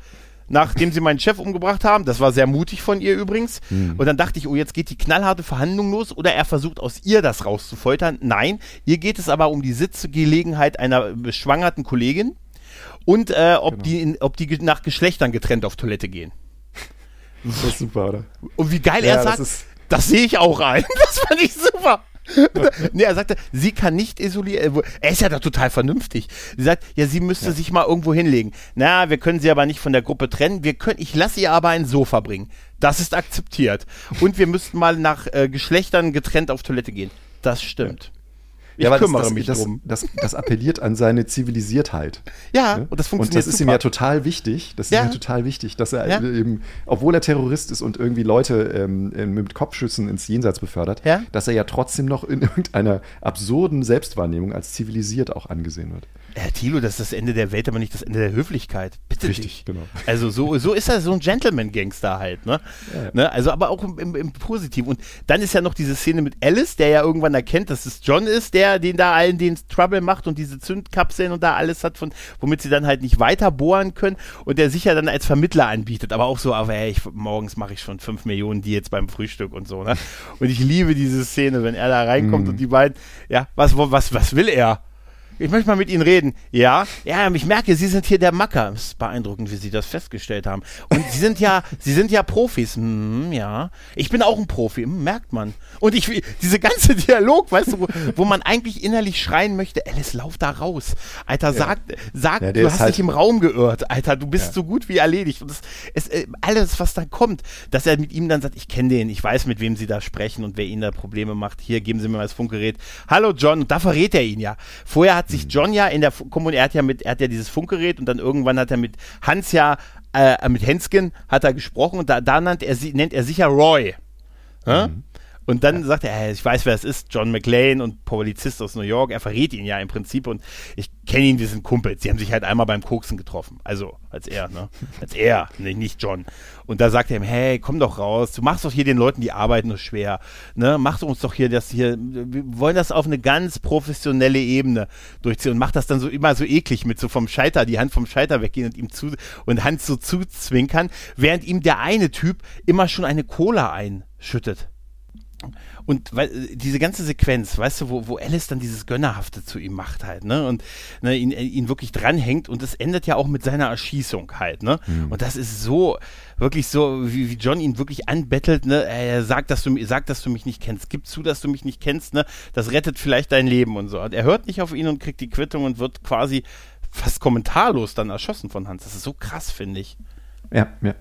nachdem sie meinen Chef umgebracht haben. Das war sehr mutig von ihr übrigens. Mhm. Und dann dachte ich, oh, jetzt geht die knallharte Verhandlung los oder er versucht aus ihr das rauszufoltern. Nein, ihr geht es aber um die Sitzgelegenheit einer beschwangerten Kollegin und äh, ob, genau. die in, ob die nach Geschlechtern getrennt auf Toilette gehen. Das ist super, oder? Und wie geil ja, er sagt, das, das sehe ich auch ein. Das fand ich super. nee, er sagte, sie kann nicht isolieren. Äh, er ist ja da total vernünftig. Sie sagt, ja, sie müsste ja. sich mal irgendwo hinlegen. Na, wir können sie aber nicht von der Gruppe trennen. Wir können, ich lasse ihr aber ein Sofa bringen. Das ist akzeptiert. Und wir müssten mal nach äh, Geschlechtern getrennt auf Toilette gehen. Das stimmt. Ja. Ich ja, kümmere das, mich das, drum. Das, das, appelliert an seine Zivilisiertheit. Ja, ne? und das funktioniert. Und das ist super. ihm ja total wichtig. Das ist ja. ihm ja total wichtig, dass er ja. eben, obwohl er Terrorist ist und irgendwie Leute ähm, mit Kopfschüssen ins Jenseits befördert, ja. dass er ja trotzdem noch in irgendeiner absurden Selbstwahrnehmung als zivilisiert auch angesehen wird. Herr Thilo, das ist das Ende der Welt, aber nicht das Ende der Höflichkeit. Bitte Richtig, dich. genau. Also so, so ist er so ein Gentleman-Gangster halt, ne? Ja. ne? Also aber auch im, im, im Positiven. Und dann ist ja noch diese Szene mit Alice, der ja irgendwann erkennt, dass es John ist, der den da allen den Trouble macht und diese Zündkapseln und da alles hat, von, womit sie dann halt nicht weiter bohren können und der sich ja dann als Vermittler anbietet. Aber auch so, aber ey, ich, morgens mache ich schon fünf Millionen die jetzt beim Frühstück und so, ne? Und ich liebe diese Szene, wenn er da reinkommt mm. und die beiden, ja, was, was, was will er? Ich möchte mal mit Ihnen reden. Ja, ja, ich merke, Sie sind hier der Macker. Es ist beeindruckend, wie Sie das festgestellt haben. Und Sie sind ja, Sie sind ja Profis. Hm, ja, ich bin auch ein Profi, hm, merkt man. Und ich, diese ganze Dialog, weißt du, wo, wo man eigentlich innerlich schreien möchte, Alice, lauf da raus. Alter, sag, ja. sag, ja, du hast halt dich im Raum geirrt. Alter, du bist ja. so gut wie erledigt. Und das, es, äh, alles, was da kommt, dass er mit ihm dann sagt, ich kenne den, ich weiß, mit wem Sie da sprechen und wer Ihnen da Probleme macht. Hier, geben Sie mir mal das Funkgerät. Hallo John, und da verrät er ihn ja. Vorher hat sich John ja in der Kommune, er hat ja mit, er hat ja dieses Funkgerät und dann irgendwann hat er mit Hans ja, äh, mit Henskin hat er gesprochen und da, da nennt er, nennt er sicher Roy. Mhm. Und dann ja. sagt er, ich weiß, wer es ist, John McLean und Polizist aus New York. Er verrät ihn ja im Prinzip und ich kenne ihn, wir sind Kumpels. Sie haben sich halt einmal beim Koksen getroffen. Also als er, ne? Als er, nee, nicht John. Und da sagt er ihm, hey, komm doch raus, du machst doch hier den Leuten die Arbeit nur schwer. Ne? Mach uns doch hier das hier, wir wollen das auf eine ganz professionelle Ebene durchziehen und macht das dann so immer so eklig mit so vom Scheiter, die Hand vom Scheiter weggehen und ihm zu und Hand so zuzwinkern, während ihm der eine Typ immer schon eine Cola einschüttet. Und weil, äh, diese ganze Sequenz, weißt du, wo, wo Alice dann dieses Gönnerhafte zu ihm macht halt, ne? Und ne, ihn, äh, ihn wirklich dranhängt und das endet ja auch mit seiner Erschießung halt, ne? Mhm. Und das ist so, wirklich so, wie, wie John ihn wirklich anbettelt, ne? Er sagt, dass du, sag, dass du mich nicht kennst, gib zu, dass du mich nicht kennst, ne? Das rettet vielleicht dein Leben und so. Und er hört nicht auf ihn und kriegt die Quittung und wird quasi fast kommentarlos dann erschossen von Hans. Das ist so krass, finde ich. Ja, ja.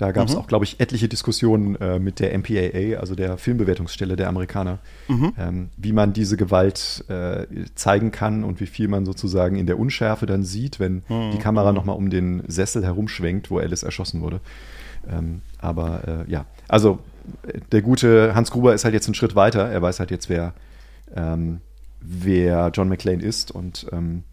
Da gab es mhm. auch, glaube ich, etliche Diskussionen äh, mit der MPAA, also der Filmbewertungsstelle der Amerikaner, mhm. ähm, wie man diese Gewalt äh, zeigen kann und wie viel man sozusagen in der Unschärfe dann sieht, wenn mhm. die Kamera nochmal um den Sessel herumschwenkt, wo Alice erschossen wurde. Ähm, aber äh, ja, also der gute Hans Gruber ist halt jetzt einen Schritt weiter. Er weiß halt jetzt, wer ähm, wer John McClane ist und ähm,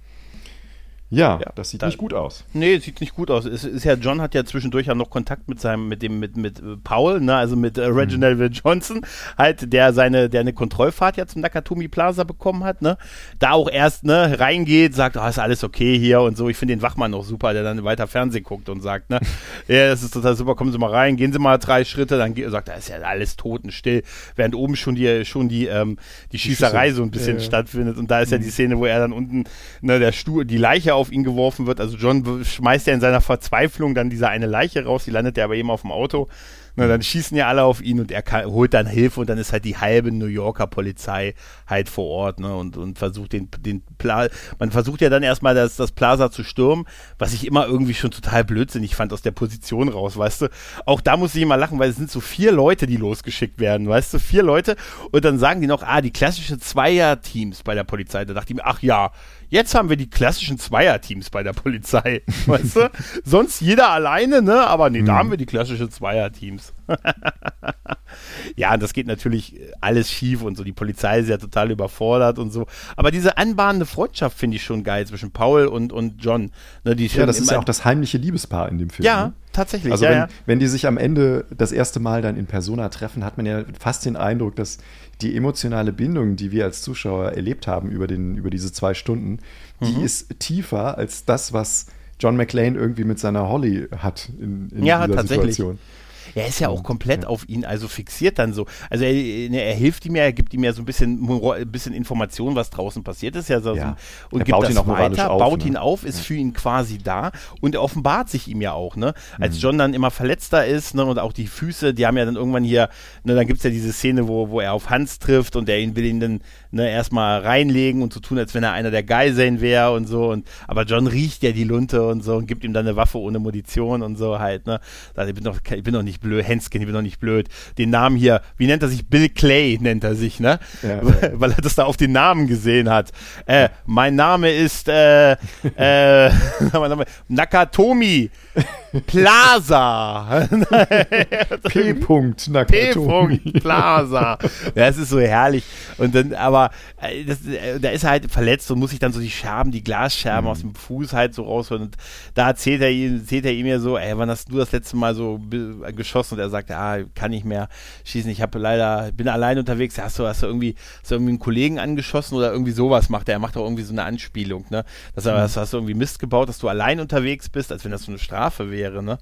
ja, Ja, das sieht da- nicht gut aus. Nee, sieht nicht gut aus. Es ist ja, John hat ja zwischendurch ja noch Kontakt mit seinem, mit dem, mit, mit äh, Paul, ne, also mit äh, Reginald Will Johnson, halt, der seine, der eine Kontrollfahrt ja zum Nakatomi Plaza bekommen hat, ne. Da auch erst, ne, reingeht, sagt, oh, ist alles okay hier und so. Ich finde den Wachmann noch super, der dann weiter Fernsehen guckt und sagt, ne, ja, das ist total super, kommen Sie mal rein, gehen Sie mal drei Schritte, dann geht, sagt er, ist ja alles totenstill, während oben schon die, schon die, ähm, die Schießerei so ein bisschen Ja, stattfindet und da ist ja die Szene, wo er dann unten, ne, der Stuhl, die Leiche auf ihn geworfen wird. Also John schmeißt ja in seiner Verzweiflung dann diese eine Leiche raus, die landet ja aber eben auf dem Auto. Ne, dann schießen ja alle auf ihn und er kann, holt dann Hilfe und dann ist halt die halbe New Yorker Polizei halt vor Ort ne, und, und versucht den, den Pla man versucht ja dann erstmal das, das Plaza zu stürmen, was ich immer irgendwie schon total blödsinnig fand aus der Position raus, weißt du. Auch da muss ich immer lachen, weil es sind so vier Leute, die losgeschickt werden, weißt du, vier Leute und dann sagen die noch, ah, die klassische Zweier-Teams bei der Polizei. Da dachte ich mir, ach ja, Jetzt haben wir die klassischen Zweierteams bei der Polizei, weißt du? Sonst jeder alleine, ne? Aber nee, da haben wir die klassischen Zweierteams. ja, das geht natürlich alles schief und so. Die Polizei ist ja total überfordert und so. Aber diese anbahnende Freundschaft finde ich schon geil zwischen Paul und, und John. Ne, die Ja, das ist ja auch das heimliche Liebespaar in dem Film. Ja, ne? tatsächlich. Also ja, wenn, ja. wenn die sich am Ende das erste Mal dann in Persona treffen, hat man ja fast den Eindruck, dass die emotionale Bindung, die wir als Zuschauer erlebt haben über, den, über diese zwei Stunden, Mhm. die ist tiefer als das, was John McClane irgendwie mit seiner Holly hat in, in Ja, dieser tatsächlich. Situation. Er ist ja auch komplett auf ihn also fixiert dann so. Also er, ne, er hilft ihm ja, er gibt ihm ja so ein bisschen, ein bisschen Information, was draußen passiert ist. Ja, so, Ja. so, und Er gibt das ihn auch moralisch weiter, auf, baut ne? ihn auf, ist für ihn quasi da und er offenbart sich ihm ja auch. Ne? Mhm. Als John dann immer verletzter ist ne, und auch die Füße, die haben ja dann irgendwann hier, ne, dann gibt es ja diese Szene, wo, wo er auf Hans trifft und er ihn will ihn dann ne, erstmal reinlegen und so tun, als wenn er einer der Geiseln wäre und so. Und, aber John riecht ja die Lunte und so und gibt ihm dann eine Waffe ohne Munition und so halt. Ne? Sagt, ich bin doch, ich bin doch nicht blöd, Henskin, ich bin doch nicht blöd. Den Namen hier, wie nennt er sich? Bill Clay nennt er sich, ne? Ja, weil, ja. weil er das da auf den Namen gesehen hat. Äh, mein Name ist äh, äh, Nakatomi Plaza. P. -Punkt, P. Nakatomi. Plaza. Ja, es ist so herrlich. Und dann, aber äh, das, äh, da ist er halt verletzt und muss sich dann so die Scherben, die Glasscherben Mhm. aus dem Fuß halt so rausholen. Und da erzählt er ihm, erzählt er ihm ja so, ey, wann hast du das letzte Mal so geschossen? Und er sagt, ah, kann nicht mehr schießen. Ich habe leider, bin allein unterwegs. Ja, Hast du, hast du irgendwie, hast du irgendwie einen Kollegen angeschossen oder irgendwie sowas macht er? Er macht auch irgendwie so eine Anspielung, ne? Dass er, hast, hast du irgendwie Mist gebaut, dass du allein unterwegs bist, als wenn das so eine Strafe wäre, ne?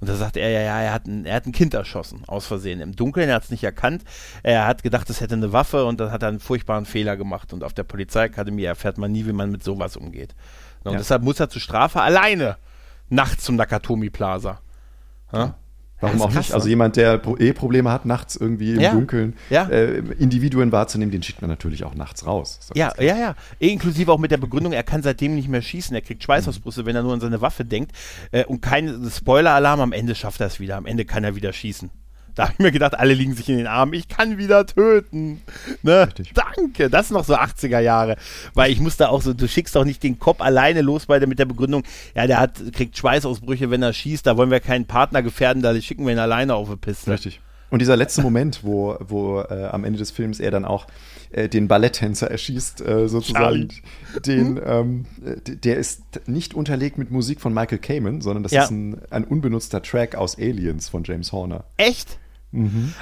Und da sagt er, ja, ja, er hat ein, er hat ein Kind erschossen, aus Versehen. Im Dunkeln, er hat es nicht erkannt. Er hat gedacht, es hätte eine Waffe und dann hat er einen furchtbaren Fehler gemacht. Und auf der Polizeiakademie erfährt man nie, wie man mit sowas umgeht. Ne, Und Ja. deshalb muss er zur Strafe alleine nachts zum Nakatomi Plaza. Ja? Warum auch krass, nicht? Also jemand, der eh Probleme hat, nachts irgendwie im Ja. Dunkeln Ja. äh, Individuen wahrzunehmen, den schickt man natürlich auch nachts raus. Ja, ja, ja. Inklusive auch mit der Begründung, er kann seitdem nicht mehr schießen. Er kriegt Schweißausbrüste, wenn er nur an seine Waffe denkt. Äh, und kein Spoiler-Alarm, am Ende schafft er es wieder. Am Ende kann er wieder schießen. Da habe ich mir gedacht, alle liegen sich in den Armen. Ich kann wieder töten. Ne? Richtig. Danke. Das ist noch so 80er Jahre. Weil ich musste auch so, du schickst doch nicht den Kopf alleine los bei der, mit der Begründung, ja, der hat, kriegt Schweißausbrüche, wenn er schießt. Da wollen wir keinen Partner gefährden, da schicken wir ihn alleine auf eine Piste. Richtig. Und dieser letzte Moment, wo, wo äh, am Ende des Films er dann auch äh, den Balletttänzer erschießt, äh, sozusagen, den, ähm, äh, d- der ist nicht unterlegt mit Musik von Michael Kamen, sondern das Ja. ist ein, ein unbenutzter Track aus Aliens von James Horner. Echt?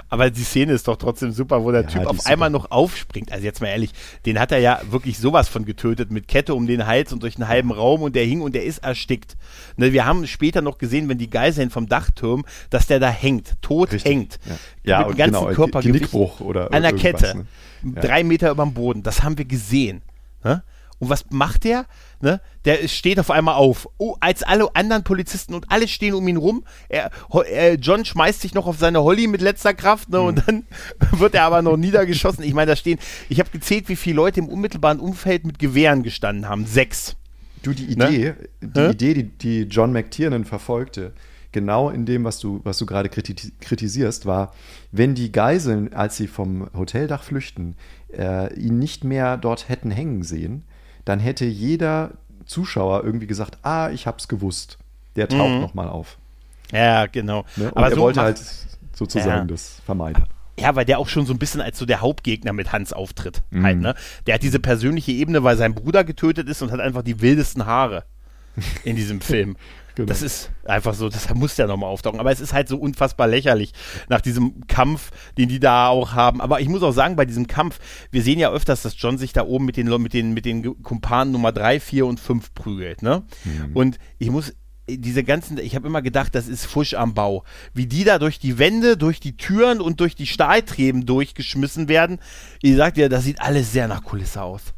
Aber die Szene ist doch trotzdem super, wo der Ja, Typ auf einmal super. noch aufspringt. Also jetzt mal ehrlich, den hat er ja wirklich sowas von getötet mit Kette um den Hals und durch einen halben Raum und der hing und der ist erstickt. Ne, wir haben später noch gesehen, wenn die Geiseln vom Dachturm, dass der da hängt, tot Richtig. hängt. Ja. Ja, mit dem ganzen genau, Körpergewicht Genickbruch oder an der Kette. ne? Ja. Drei Meter über dem Boden. Das haben wir gesehen. Ne? Und was macht der? Ne? Der steht auf einmal auf. Oh, als alle anderen Polizisten und alle stehen um ihn rum. Er, ho- äh, John schmeißt sich noch auf seine Holly mit letzter Kraft ne? Mhm. und dann wird er aber noch niedergeschossen. Ich meine, da stehen, ich habe gezählt, wie viele Leute im unmittelbaren Umfeld mit Gewehren gestanden haben. Sechs. Du, die Ne? Idee, die Hä? Idee, die, die John McTiernan verfolgte, genau in dem, was du, was du gerade kriti kritisierst, war, wenn die Geiseln, als sie vom Hoteldach flüchten, äh, ihn nicht mehr dort hätten hängen sehen, dann hätte jeder Zuschauer irgendwie gesagt, ah, ich hab's gewusst. Der taucht Mhm. noch mal auf. Ja, genau. Ne? Aber er so wollte halt sozusagen Ja. das vermeiden. Ja, weil der auch schon so ein bisschen als so der Hauptgegner mit Hans auftritt. Mhm. Halt, ne? Der hat diese persönliche Ebene, weil sein Bruder getötet ist und hat einfach die wildesten Haare in diesem Film. Genau. Das ist einfach so, das muss ja nochmal auftauchen. Aber es ist halt so unfassbar lächerlich nach diesem Kampf, den die da auch haben. Aber ich muss auch sagen, bei diesem Kampf, wir sehen ja öfters, dass John sich da oben mit den, mit den, mit den Kumpanen Nummer 3, 4 und 5 prügelt. Ne? Mhm. Und ich muss diese ganzen, ich habe immer gedacht, das ist Fusch am Bau. Wie die da durch die Wände, durch die Türen und durch die Stahltreben durchgeschmissen werden. Ich sag dir, das sieht alles sehr nach Kulisse aus.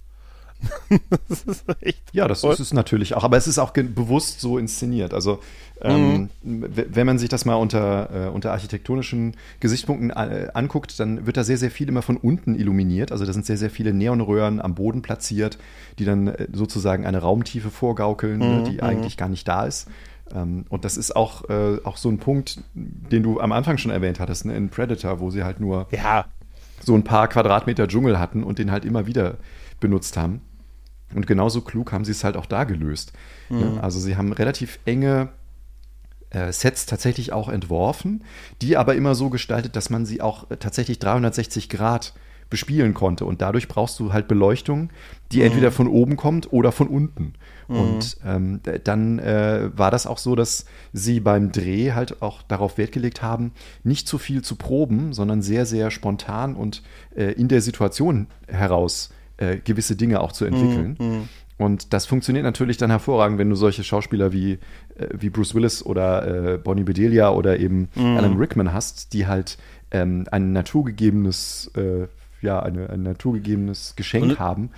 das ist echt ja, das ist es natürlich auch. Aber es ist auch bewusst so inszeniert. Also, ähm, mhm. wenn man sich das mal unter, äh, unter architektonischen Gesichtspunkten äh, anguckt, dann wird da sehr, sehr viel immer von unten illuminiert. Also, da sind sehr, sehr viele Neonröhren am Boden platziert, die dann äh, sozusagen eine Raumtiefe vorgaukeln, ne, mhm. die mhm. eigentlich gar nicht da ist. Ähm, und das ist auch, äh, auch so ein Punkt, den du am Anfang schon erwähnt hattest, ne, in Predator, wo sie halt nur ja. so ein paar Quadratmeter Dschungel hatten und den halt immer wieder benutzt haben. Und genauso klug haben sie es halt auch da gelöst. Mhm. Also sie haben relativ enge äh, Sets tatsächlich auch entworfen, die aber immer so gestaltet, dass man sie auch tatsächlich 360 Grad bespielen konnte. Und dadurch brauchst du halt Beleuchtung, die mhm. entweder von oben kommt oder von unten. Mhm. Und ähm, dann äh, war das auch so, dass sie beim Dreh halt auch darauf Wert gelegt haben, nicht zu viel zu proben, sondern sehr, sehr spontan und äh, in der Situation heraus äh, gewisse Dinge auch zu entwickeln. Mm, mm. Und das funktioniert natürlich dann hervorragend, wenn du solche Schauspieler wie, äh, wie Bruce Willis oder äh, Bonnie Bedelia oder eben mm. Alan Rickman hast, die halt ähm, ein naturgegebenes, äh, ja, eine, ein naturgegebenes Geschenk Und? haben,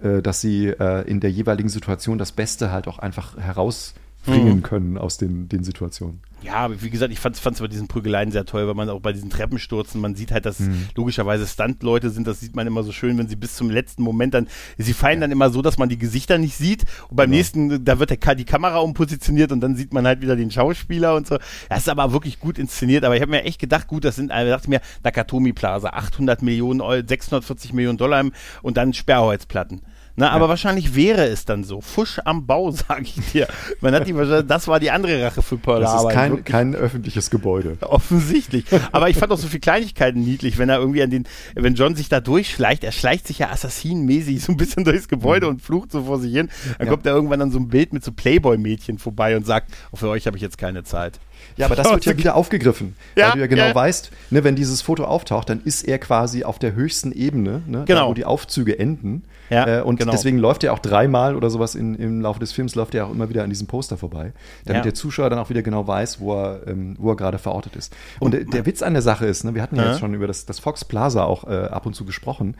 äh, dass sie in der jeweiligen Situation das Beste halt auch einfach herausbringen mhm. können aus den, den Situationen. Ja, wie gesagt, ich fand es bei diesen Prügeleien sehr toll, weil man auch bei diesen Treppenstürzen, man sieht halt, dass mhm. logischerweise Stunt-Leute sind, das sieht man immer so schön, wenn sie bis zum letzten Moment dann, sie fallen ja. dann immer so, dass man die Gesichter nicht sieht und beim genau. nächsten, da wird der, die Kamera umpositioniert und dann sieht man halt wieder den Schauspieler und so. Das ist aber wirklich gut inszeniert, aber ich habe mir echt gedacht, gut, das sind, äh, dachte mir, Nakatomi Plaza, 800 Millionen, 640 Millionen Dollar und dann Sperrholzplatten. Na, aber ja. wahrscheinlich wäre es dann so. Fusch am Bau, sage ich dir. Man hat die, das war die andere Rache für Pearl Das ist kein, kein öffentliches Gebäude. Offensichtlich. Aber ich fand auch so viele Kleinigkeiten niedlich, wenn er irgendwie an den, wenn John sich da durchschleicht, er schleicht sich ja assassinenmäßig so ein bisschen durchs Gebäude mhm. und flucht so vor sich hin. Dann ja. kommt er irgendwann an so ein Bild mit so Playboy-Mädchen vorbei und sagt, oh, für euch habe ich jetzt keine Zeit. Ja, aber das wird ja wieder aufgegriffen. Ja, weil du ja genau ja. weißt, ne, wenn dieses Foto auftaucht, dann ist er quasi auf der höchsten Ebene, ne, genau. da, wo die Aufzüge enden. Ja, äh, und genau. deswegen läuft er auch dreimal oder sowas in, im Laufe des Films, läuft er auch immer wieder an diesem Poster vorbei, damit ja. der Zuschauer dann auch wieder genau weiß, wo er, ähm, wo er gerade verortet ist. Und, und der, der, Witz an der Sache ist, ne, wir hatten ja, jetzt schon über das, das Fox Plaza auch äh, ab und zu gesprochen,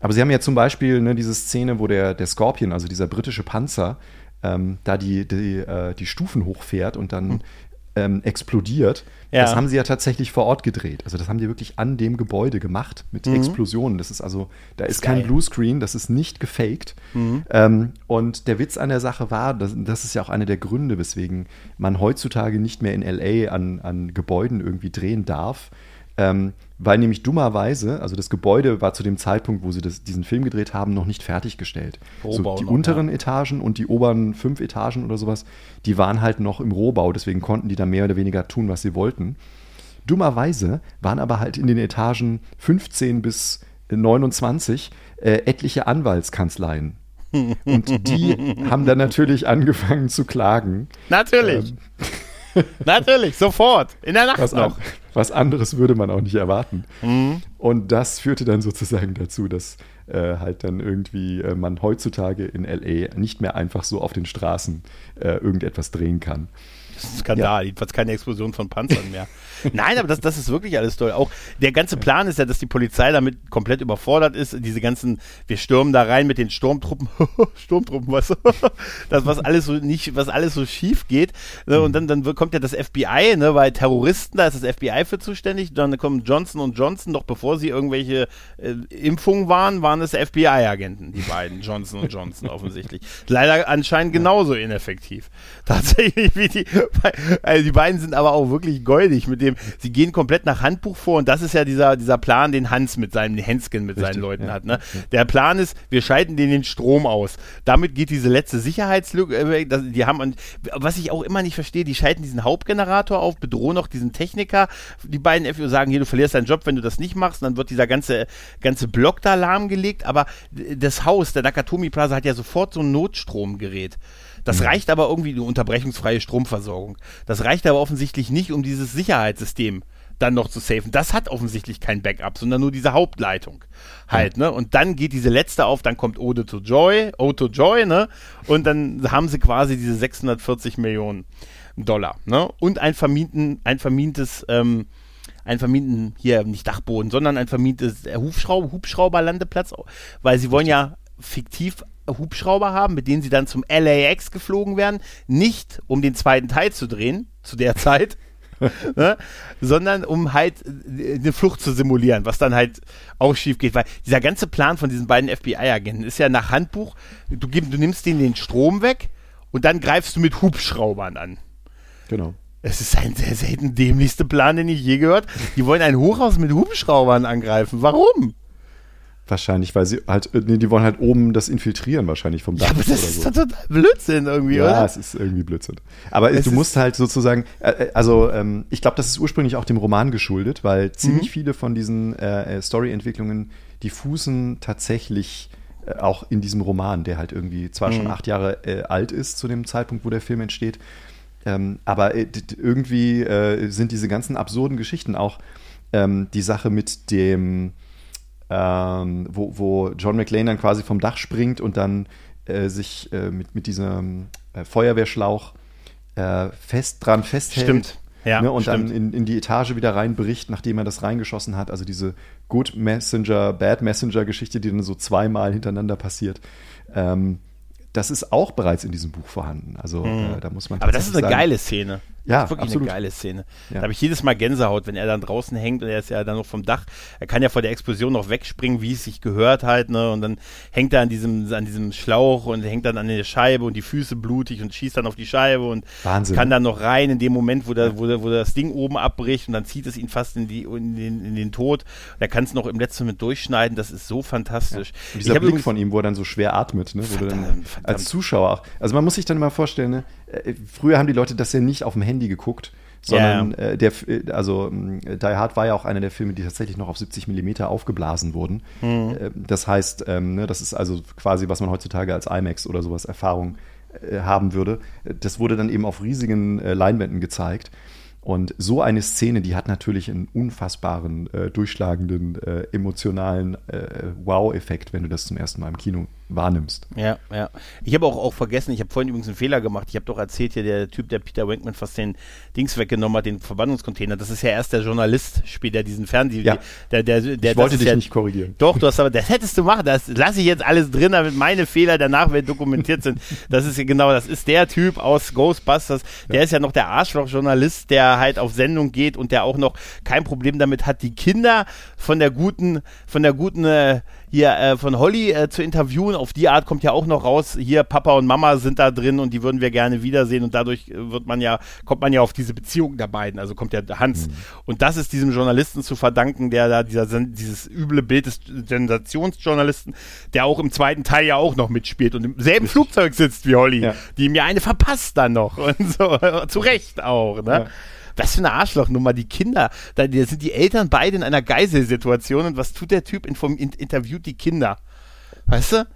aber sie haben ja zum Beispiel ne, diese Szene, wo der, der Scorpion, also dieser britische Panzer, ähm, da die, die, äh, die Stufen hochfährt und dann hm ähm, explodiert. Ja. Das haben sie ja tatsächlich vor Ort gedreht. Also das haben die wirklich an dem Gebäude gemacht mit mhm. Explosionen. Das ist also, da ist, ist kein Bluescreen, das ist nicht gefaked. Mhm. Ähm, und der Witz an der Sache war, das, das ist ja auch einer der Gründe, weswegen man heutzutage nicht mehr in LA an, an Gebäuden irgendwie drehen darf, ähm, weil nämlich dummerweise, also das Gebäude war zu dem Zeitpunkt, wo sie das, diesen Film gedreht haben, noch nicht fertiggestellt. So, die noch, unteren ja. Etagen und die oberen fünf Etagen oder sowas, die waren halt noch im Rohbau, deswegen konnten die da mehr oder weniger tun, was sie wollten. Dummerweise waren aber halt in den Etagen 15 bis 29 äh, etliche Anwaltskanzleien. Und die haben dann natürlich angefangen zu klagen. Natürlich. Ähm, Natürlich, sofort. In der Nacht was noch. An, was anderes würde man auch nicht erwarten. Mhm. Und das führte dann sozusagen dazu, dass äh, halt dann irgendwie äh, man heutzutage in LA nicht mehr einfach so auf den Straßen äh, irgendetwas drehen kann. Skandal, ja. jedenfalls keine Explosion von Panzern mehr. Nein, aber das, das ist wirklich alles toll. Auch der ganze Plan ist ja, dass die Polizei damit komplett überfordert ist. Diese ganzen, wir stürmen da rein mit den Sturmtruppen, Sturmtruppen, was, das, was alles so nicht, was alles so schief geht. Ne, und dann, dann kommt ja das FBI, ne, weil Terroristen, da ist das FBI für zuständig. Dann kommen Johnson und Johnson, noch bevor sie irgendwelche äh, Impfungen waren, waren es FBI-Agenten, die beiden, Johnson und Johnson offensichtlich. Leider anscheinend genauso ineffektiv. Tatsächlich wie die, also die beiden sind aber auch wirklich goldig mit dem, sie gehen komplett nach Handbuch vor und das ist ja dieser, dieser Plan, den Hans mit seinem Henskin mit Richtig, seinen Leuten ja. hat. Ne? Der Plan ist, wir schalten denen den Strom aus. Damit geht diese letzte Sicherheitslücke weg. Die haben, und was ich auch immer nicht verstehe, die schalten diesen Hauptgenerator auf, bedrohen auch diesen Techniker. Die beiden FU sagen, hier, du verlierst deinen Job, wenn du das nicht machst. Und dann wird dieser ganze, ganze Block da lahmgelegt. Aber das Haus, der Nakatomi Plaza, hat ja sofort so ein Notstromgerät. Das mhm. reicht aber irgendwie, eine unterbrechungsfreie Stromversorgung. Das reicht aber offensichtlich nicht, um dieses Sicherheitssystem dann noch zu safen. Das hat offensichtlich kein Backup, sondern nur diese Hauptleitung halt, mhm. ne? Und dann geht diese letzte auf, dann kommt Ode to Joy, Ode to Joy, ne? Und dann haben sie quasi diese 640 Millionen Dollar, ne? Und ein vermieten, ein vermintes, ähm, ein vermieten, hier nicht Dachboden, sondern ein vermietetes Hubschrauber, Hubschrauberlandeplatz, weil sie wollen ja fiktiv Hubschrauber haben, mit denen sie dann zum LAX geflogen werden, nicht um den zweiten Teil zu drehen, zu der Zeit, ne, sondern um halt äh, eine Flucht zu simulieren, was dann halt auch schief geht, weil dieser ganze Plan von diesen beiden FBI-Agenten ist ja nach Handbuch, du, du nimmst denen den Strom weg und dann greifst du mit Hubschraubern an. Genau. Es ist ein sehr selten dämlichster Plan, den ich je gehört. Die wollen ein Hochhaus mit Hubschraubern angreifen. Warum? Wahrscheinlich, weil sie halt, nee, die wollen halt oben das infiltrieren, wahrscheinlich vom Dach. Ja, aber das ist so. total Blödsinn irgendwie, ja, oder? Ja, es ist irgendwie Blödsinn. Aber es du musst halt sozusagen, äh, äh, also ähm, ich glaube, das ist ursprünglich auch dem Roman geschuldet, weil ziemlich mhm. viele von diesen äh, äh, Story-Entwicklungen, die fußen tatsächlich äh, auch in diesem Roman, der halt irgendwie zwar mhm. schon acht Jahre alt ist zu dem Zeitpunkt, wo der Film entsteht, ähm, aber irgendwie sind diese ganzen absurden Geschichten auch ähm, die Sache mit dem ähm, wo, wo John McLean dann quasi vom Dach springt und dann äh, sich äh, mit, mit diesem äh, Feuerwehrschlauch äh, fest dran festhält. Stimmt. Ja, ne, und stimmt. dann in, in die Etage wieder reinbricht, nachdem er das reingeschossen hat. Also diese Good Messenger, Bad Messenger Geschichte, die dann so zweimal hintereinander passiert. Ähm, das ist auch bereits in diesem Buch vorhanden. Also mhm. äh, da muss man. Aber das ist eine sagen, geile Szene. Ja, das ist wirklich absolut. eine geile Szene. Ja. Da habe ich jedes Mal Gänsehaut, wenn er dann draußen hängt und er ist ja dann noch vom Dach. Er kann ja vor der Explosion noch wegspringen, wie es sich gehört halt, ne? Und dann hängt er an diesem, an diesem Schlauch und hängt dann an der Scheibe und die Füße blutig und schießt dann auf die Scheibe und Wahnsinn. kann dann noch rein in dem Moment, wo, der, wo, der, wo das Ding oben abbricht und dann zieht es ihn fast in, die, in, den, in den Tod. Er kann es noch im letzten Moment durchschneiden. Das ist so fantastisch. Ja. Und dieser Blick von ihm, wo er dann so schwer atmet, ne? Verdammt, dann als Zuschauer auch. Also man muss sich dann mal vorstellen, ne? Äh, früher haben die Leute das ja nicht auf dem Handy geguckt sondern yeah. äh, der, äh, also äh, Die Hard war ja auch einer der Filme, die tatsächlich noch auf 70 Millimeter aufgeblasen wurden. Mhm. Äh, das heißt, ähm, ne, das ist also quasi, was man heutzutage als IMAX oder sowas Erfahrung äh, haben würde. Das wurde dann eben auf riesigen Leinwänden gezeigt. Und so eine Szene, die hat natürlich einen unfassbaren, durchschlagenden, emotionalen Wow-Effekt, wenn du das zum ersten Mal im Kino wahrnimmst. Ja, ja. Ich habe auch, auch vergessen, ich habe vorhin übrigens einen Fehler gemacht. Ich habe doch erzählt hier, der Typ, der Peter Wankman fast den Dings weggenommen hat, den Verbannungscontainer. Das ist ja erst der Journalist, später diesen Fernseh. Ja. Der, der, der, ich wollte dich ja, nicht korrigieren. Doch, du hast aber, das hättest du machen. Das lasse ich jetzt alles drin, damit meine Fehler danach dokumentiert sind. Das ist genau, das ist der Typ aus Ghostbusters. Der ja. ist ja noch der Arschloch-Journalist, der halt auf Sendung geht und der auch noch kein Problem damit hat, die Kinder von der guten, von der guten äh, hier äh, von Holly äh, zu interviewen. Auf die Art kommt ja auch noch raus, hier Papa und Mama sind da drin und die würden wir gerne wiedersehen und dadurch äh, wird man ja, kommt man ja auf diese Beziehung der beiden, also kommt ja Hans. Mhm. Und das ist diesem Journalisten zu verdanken, der da dieser, dieses üble Bild des Sensationsjournalisten, der auch im zweiten Teil ja auch noch mitspielt und im selben Richtig. Flugzeug sitzt wie Holly, ja. die ihm ja eine verpasst dann noch und so, zu Recht auch, ne? Ja. Was für eine Arschlochnummer. Die Kinder, da sind die Eltern beide in einer Geiselsituation und was tut der Typ? Inform, interviewt die Kinder. Weißt du?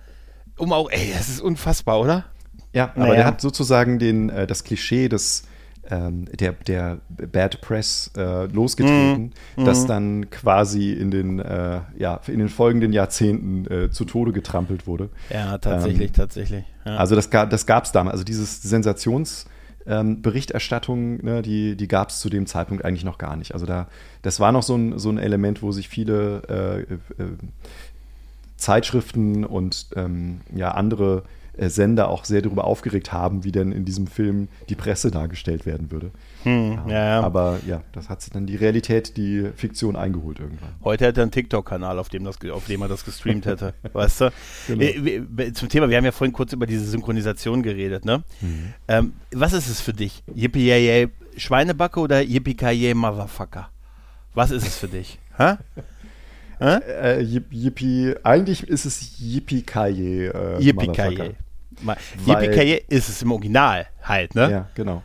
Um auch, ey, das ist unfassbar, oder? Ja, aber naja. der hat sozusagen den, äh, das Klischee des ähm, der, der Bad Press äh, losgetreten, mm, das mm. dann quasi in den, äh, ja, in den folgenden Jahrzehnten äh, zu Tode getrampelt wurde. Ja, tatsächlich, ähm, tatsächlich. Ja. Also das, das gab es damals. Also dieses Sensations- ähm, Berichterstattung, ne, die, die gab es zu dem Zeitpunkt eigentlich noch gar nicht. Also da, das war noch so ein, so ein Element, wo sich viele äh, äh, Zeitschriften und ähm, ja, andere äh, Sender auch sehr darüber aufgeregt haben, wie denn in diesem Film die Presse dargestellt werden würde. Hm, ja, ja. Aber ja, das hat sich dann die Realität, die Fiktion eingeholt irgendwann. Heute hätte er einen TikTok-Kanal, auf, dem das, auf dem er das gestreamt hätte, weißt du? Genau. Äh, zum Thema, wir haben ja vorhin kurz über diese Synchronisation geredet, ne? Mhm. Ähm, was ist es für dich? Yippie Schweinebacke oder Yippie Motherfucker? Was ist es für dich? Hä? Hä? Äh, Yippie, eigentlich ist es Yippie Kaye. Äh, Yippie Kaye. Yippie Kaye ist es im Original halt, ne? Ja, genau.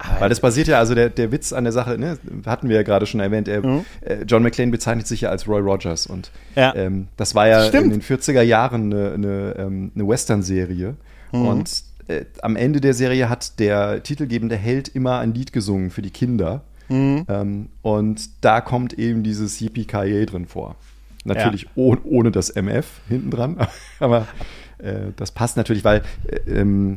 Aber Weil das basiert ja, also der, der Witz an der Sache, ne, hatten wir ja gerade schon erwähnt, er, mhm. äh, John McClane bezeichnet sich ja als Roy Rogers und ja. ähm, das war ja Stimmt. in den 40er Jahren eine, eine, ähm, eine Western-Serie mhm. und äh, am Ende der Serie hat der titelgebende Held immer ein Lied gesungen für die Kinder mhm. ähm, und da kommt eben dieses Yippie Kaye drin vor. Natürlich ja. oh, ohne das MF hinten dran, aber äh, das passt natürlich, weil, äh, ähm,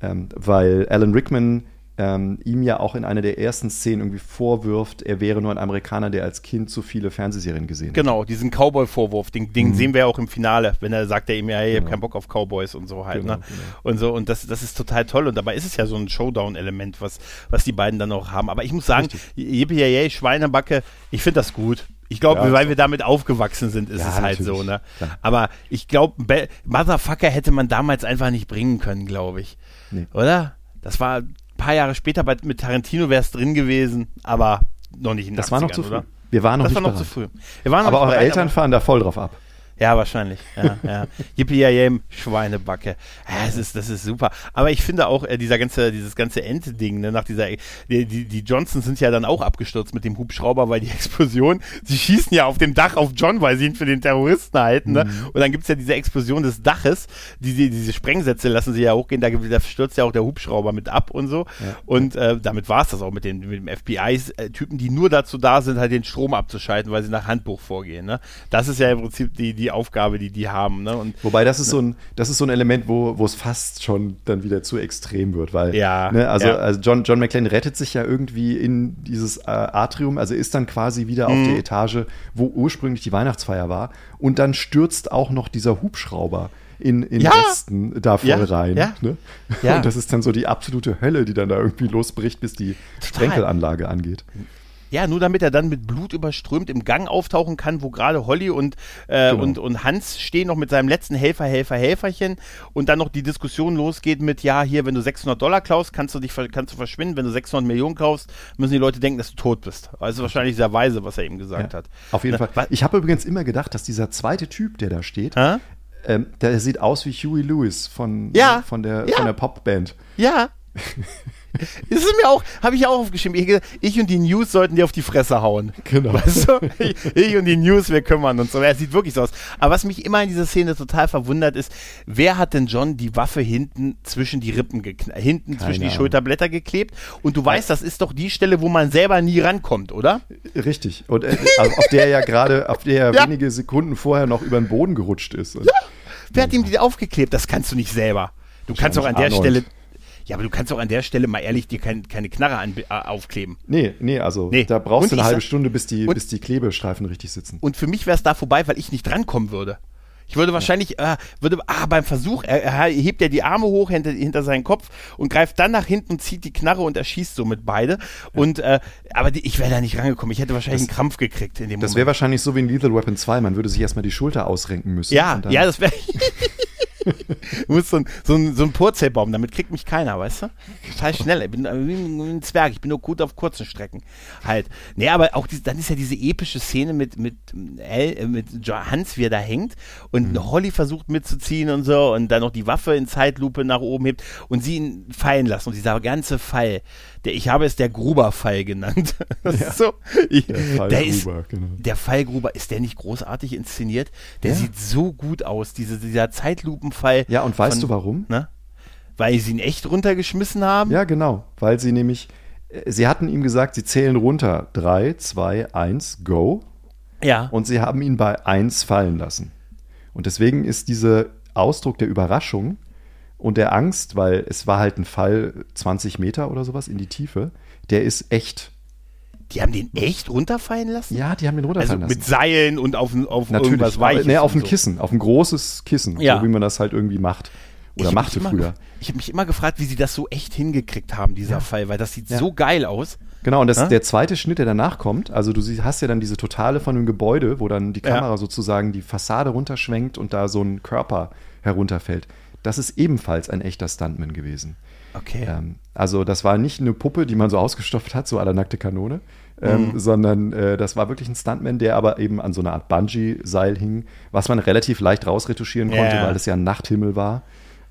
ähm, weil Alan Rickman ähm, ihm ja auch in einer der ersten Szenen irgendwie vorwirft, er wäre nur ein Amerikaner, der als Kind zu viele Fernsehserien gesehen hat. Genau, diesen Cowboy-Vorwurf, den, den mhm. sehen wir ja auch im Finale, wenn er sagt er ihm ja, hey, ich genau. habe keinen Bock auf Cowboys und so halt. Genau, ne? Genau. Und so, und das, das ist total toll. Und dabei ist es ja so ein Showdown-Element, was, was die beiden dann auch haben. Aber ich muss sagen, Yippie Schweinebacke, ich finde das gut. Ich glaube, ja, weil wir damit aufgewachsen sind, ist ja, es halt so, ne? Klar. Aber ich glaube, Motherfucker hätte man damals einfach nicht bringen können, glaube ich. Nee. Oder? Das war ein paar Jahre später bei, mit Tarantino wäre es drin gewesen, aber noch nicht in den Das 80ern, war noch zu früh. Oder? Wir waren noch das nicht war noch bereit. zu früh. Aber eure bereit, Eltern aber fahren da voll drauf ab. Ja, wahrscheinlich. Ja, ja. Yippie Schweinebacke. Ja, das ist, das ist super. Aber ich finde auch, äh, dieser ganze, dieses ganze Endding, ne, nach dieser, die, die, die Johnsons sind ja dann auch abgestürzt mit dem Hubschrauber, weil die Explosion, sie schießen ja auf dem Dach auf John, weil sie ihn für den Terroristen halten, ne? Mhm. Und dann gibt's ja diese Explosion des Daches, diese, diese Sprengsätze lassen sie ja hochgehen, da, da stürzt ja auch der Hubschrauber mit ab und so. Ja. Und äh, damit war's das auch mit, den, mit dem FBI-Typen, die nur dazu da sind, halt den Strom abzuschalten, weil sie nach Handbuch vorgehen, ne? Das ist ja im Prinzip die, die die Aufgabe, die die haben. Ne? Und, Wobei das ist, ne? so ein, das ist so ein Element, wo, wo es fast schon dann wieder zu extrem wird, weil ja, ne, also, ja. also John, John McClane rettet sich ja irgendwie in dieses äh, Atrium, also ist dann quasi wieder mhm. auf der Etage, wo ursprünglich die Weihnachtsfeier war und dann stürzt auch noch dieser Hubschrauber in, in ja. Westen da voll ja. rein. Ja. Ne? ja. Und das ist dann so die absolute Hölle, die dann da irgendwie losbricht, bis die Sprenkelanlage angeht. Ja, nur damit er dann mit Blut überströmt im Gang auftauchen kann, wo gerade Holly und, äh, genau. und, und Hans stehen noch mit seinem letzten Helfer, Helfer, Helferchen und dann noch die Diskussion losgeht mit, ja, hier, wenn du 600 Dollar klaust, kannst du dich kannst du verschwinden. Wenn du 600 Millionen kaufst, müssen die Leute denken, dass du tot bist. Also wahrscheinlich sehr weise, was er eben gesagt ja, hat. Auf jeden Na, Fall. Ich habe übrigens immer gedacht, dass dieser zweite Typ, der da steht, ähm, der sieht aus wie Huey Lewis von, ja, von der, ja. von der Popband. Ja. Das ist mir auch, habe ich auch aufgeschrieben. Ich, ich, und die News sollten dir auf die Fresse hauen. Genau. Weißt du? Ich, ich, und die News, wir kümmern uns so. Er sieht wirklich so aus. Aber was mich immer in dieser Szene total verwundert ist, wer hat denn John die Waffe hinten zwischen die Rippen hinten Keine zwischen die Ahnung. Schulterblätter geklebt? Und du weißt, das ist doch die Stelle, wo man selber nie rankommt, oder? Richtig. Und äh, also auf der ja gerade, auf der ja. wenige Sekunden vorher noch über den Boden gerutscht ist. Ja. Wer hat ihm die aufgeklebt? Das kannst du nicht selber. Du kannst auch an der Arnold. Stelle ja, aber du kannst auch an der Stelle mal ehrlich dir kein, keine Knarre an, äh, aufkleben. Nee, nee, also nee. da brauchst und du eine halbe Stunde, bis die, bis die Klebestreifen richtig sitzen. Und für mich wäre es da vorbei, weil ich nicht drankommen würde. Ich würde wahrscheinlich, äh, würde, ah, beim Versuch, er, er hebt ja die Arme hoch hinter, hinter seinen Kopf und greift dann nach hinten und zieht die Knarre und erschießt somit beide. Ja. Und, äh, aber die, ich wäre da nicht rangekommen. Ich hätte wahrscheinlich das, einen Krampf gekriegt in dem Das wäre wahrscheinlich so wie in Lethal Weapon 2. Man würde sich erstmal die Schulter ausrenken müssen. Ja, ja, das wäre. du musst so ein, so ein, so ein Purzelbaum, damit kriegt mich keiner, weißt du? Total schnell. Ich bin wie ein Zwerg, ich bin nur gut auf kurzen Strecken. Halt. Nee, aber auch die, dann ist ja diese epische Szene mit, mit, El, mit Hans, wie er da hängt und mhm. Holly versucht mitzuziehen und so und dann noch die Waffe in Zeitlupe nach oben hebt und sie ihn fallen lassen. Und dieser ganze Fall, der, ich habe es der Gruber-Fall genannt. Ja. so, ich, der Fall der Gruber, ist, genau. Der Fall Gruber, ist der nicht großartig inszeniert? Der ja. sieht so gut aus, diese, dieser Zeitlupenfall. Ja, und weißt von, du warum? Ne? Weil sie ihn echt runtergeschmissen haben? Ja, genau. Weil sie nämlich, äh, sie hatten ihm gesagt, sie zählen runter. Drei, zwei, eins, go. Ja. Und sie haben ihn bei eins fallen lassen. Und deswegen ist dieser Ausdruck der Überraschung und der Angst, weil es war halt ein Fall 20 Meter oder sowas in die Tiefe, der ist echt. Die haben den echt runterfallen lassen? Ja, die haben den runterfallen also lassen. Mit Seilen und auf, auf Natürlich, irgendwas Weiches. Nee, auf ein so. Kissen, auf ein großes Kissen, ja. so wie man das halt irgendwie macht. Oder Ich machte immer, früher. Ich habe mich immer gefragt, wie sie das so echt hingekriegt haben, dieser Fall, weil das sieht Ja. so geil aus. Genau, und das, Ja? der zweite Schnitt, der danach kommt, also du hast ja dann diese Totale von einem Gebäude, wo dann die Ja. Kamera sozusagen die Fassade runterschwenkt und da so ein Körper herunterfällt. Das ist ebenfalls ein echter Stuntman gewesen. Okay. Ähm, also das war nicht eine Puppe, die man so ausgestopft hat, so la nackte Kanone, ähm, Mhm. sondern äh, das war wirklich ein Stuntman, der aber eben an so einer Art Bungee-Seil hing, was man relativ leicht rausretuschieren konnte, weil es ja ein Nachthimmel war.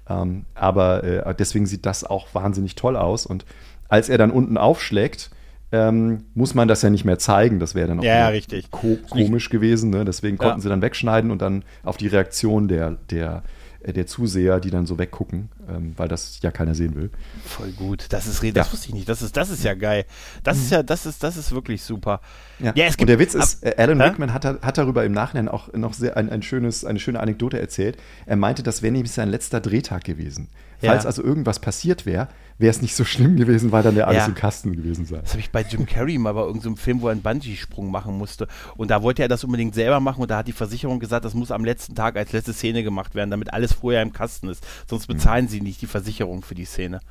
Ähm, aber äh, deswegen sieht das auch wahnsinnig toll aus. Und als er dann unten aufschlägt, ähm, muss man das ja nicht mehr zeigen. Das wäre dann auch Ja, ko komisch gewesen. Ne? Deswegen konnten Ja. sie dann wegschneiden und dann auf die Reaktion der, der, der Zuseher, die dann so weggucken, ähm, weil das ja keiner sehen will. Voll gut. Das ist das Ja. wusste ich nicht. Das ist, das ist ja geil. Das ist ja, das ist, das ist wirklich super. Ja. Ja, es und gibt- der Witz ist, äh, Alan? Rickman hat, hat darüber im Nachhinein auch noch sehr ein, ein schönes, eine schöne Anekdote erzählt. Er meinte, das wäre nämlich sein letzter Drehtag gewesen. Ja. Falls also irgendwas passiert wäre, wäre es nicht so schlimm gewesen, weil dann ja alles Ja. im Kasten gewesen sei. Das habe ich bei Jim Carrey mal bei irgendeinem Film, wo er einen Bungee-Sprung machen musste. Und da wollte er das unbedingt selber machen und da hat die Versicherung gesagt, das muss am letzten Tag als letzte Szene gemacht werden, damit alles vorher im Kasten ist. Sonst bezahlen sie nicht die Versicherung für die Szene.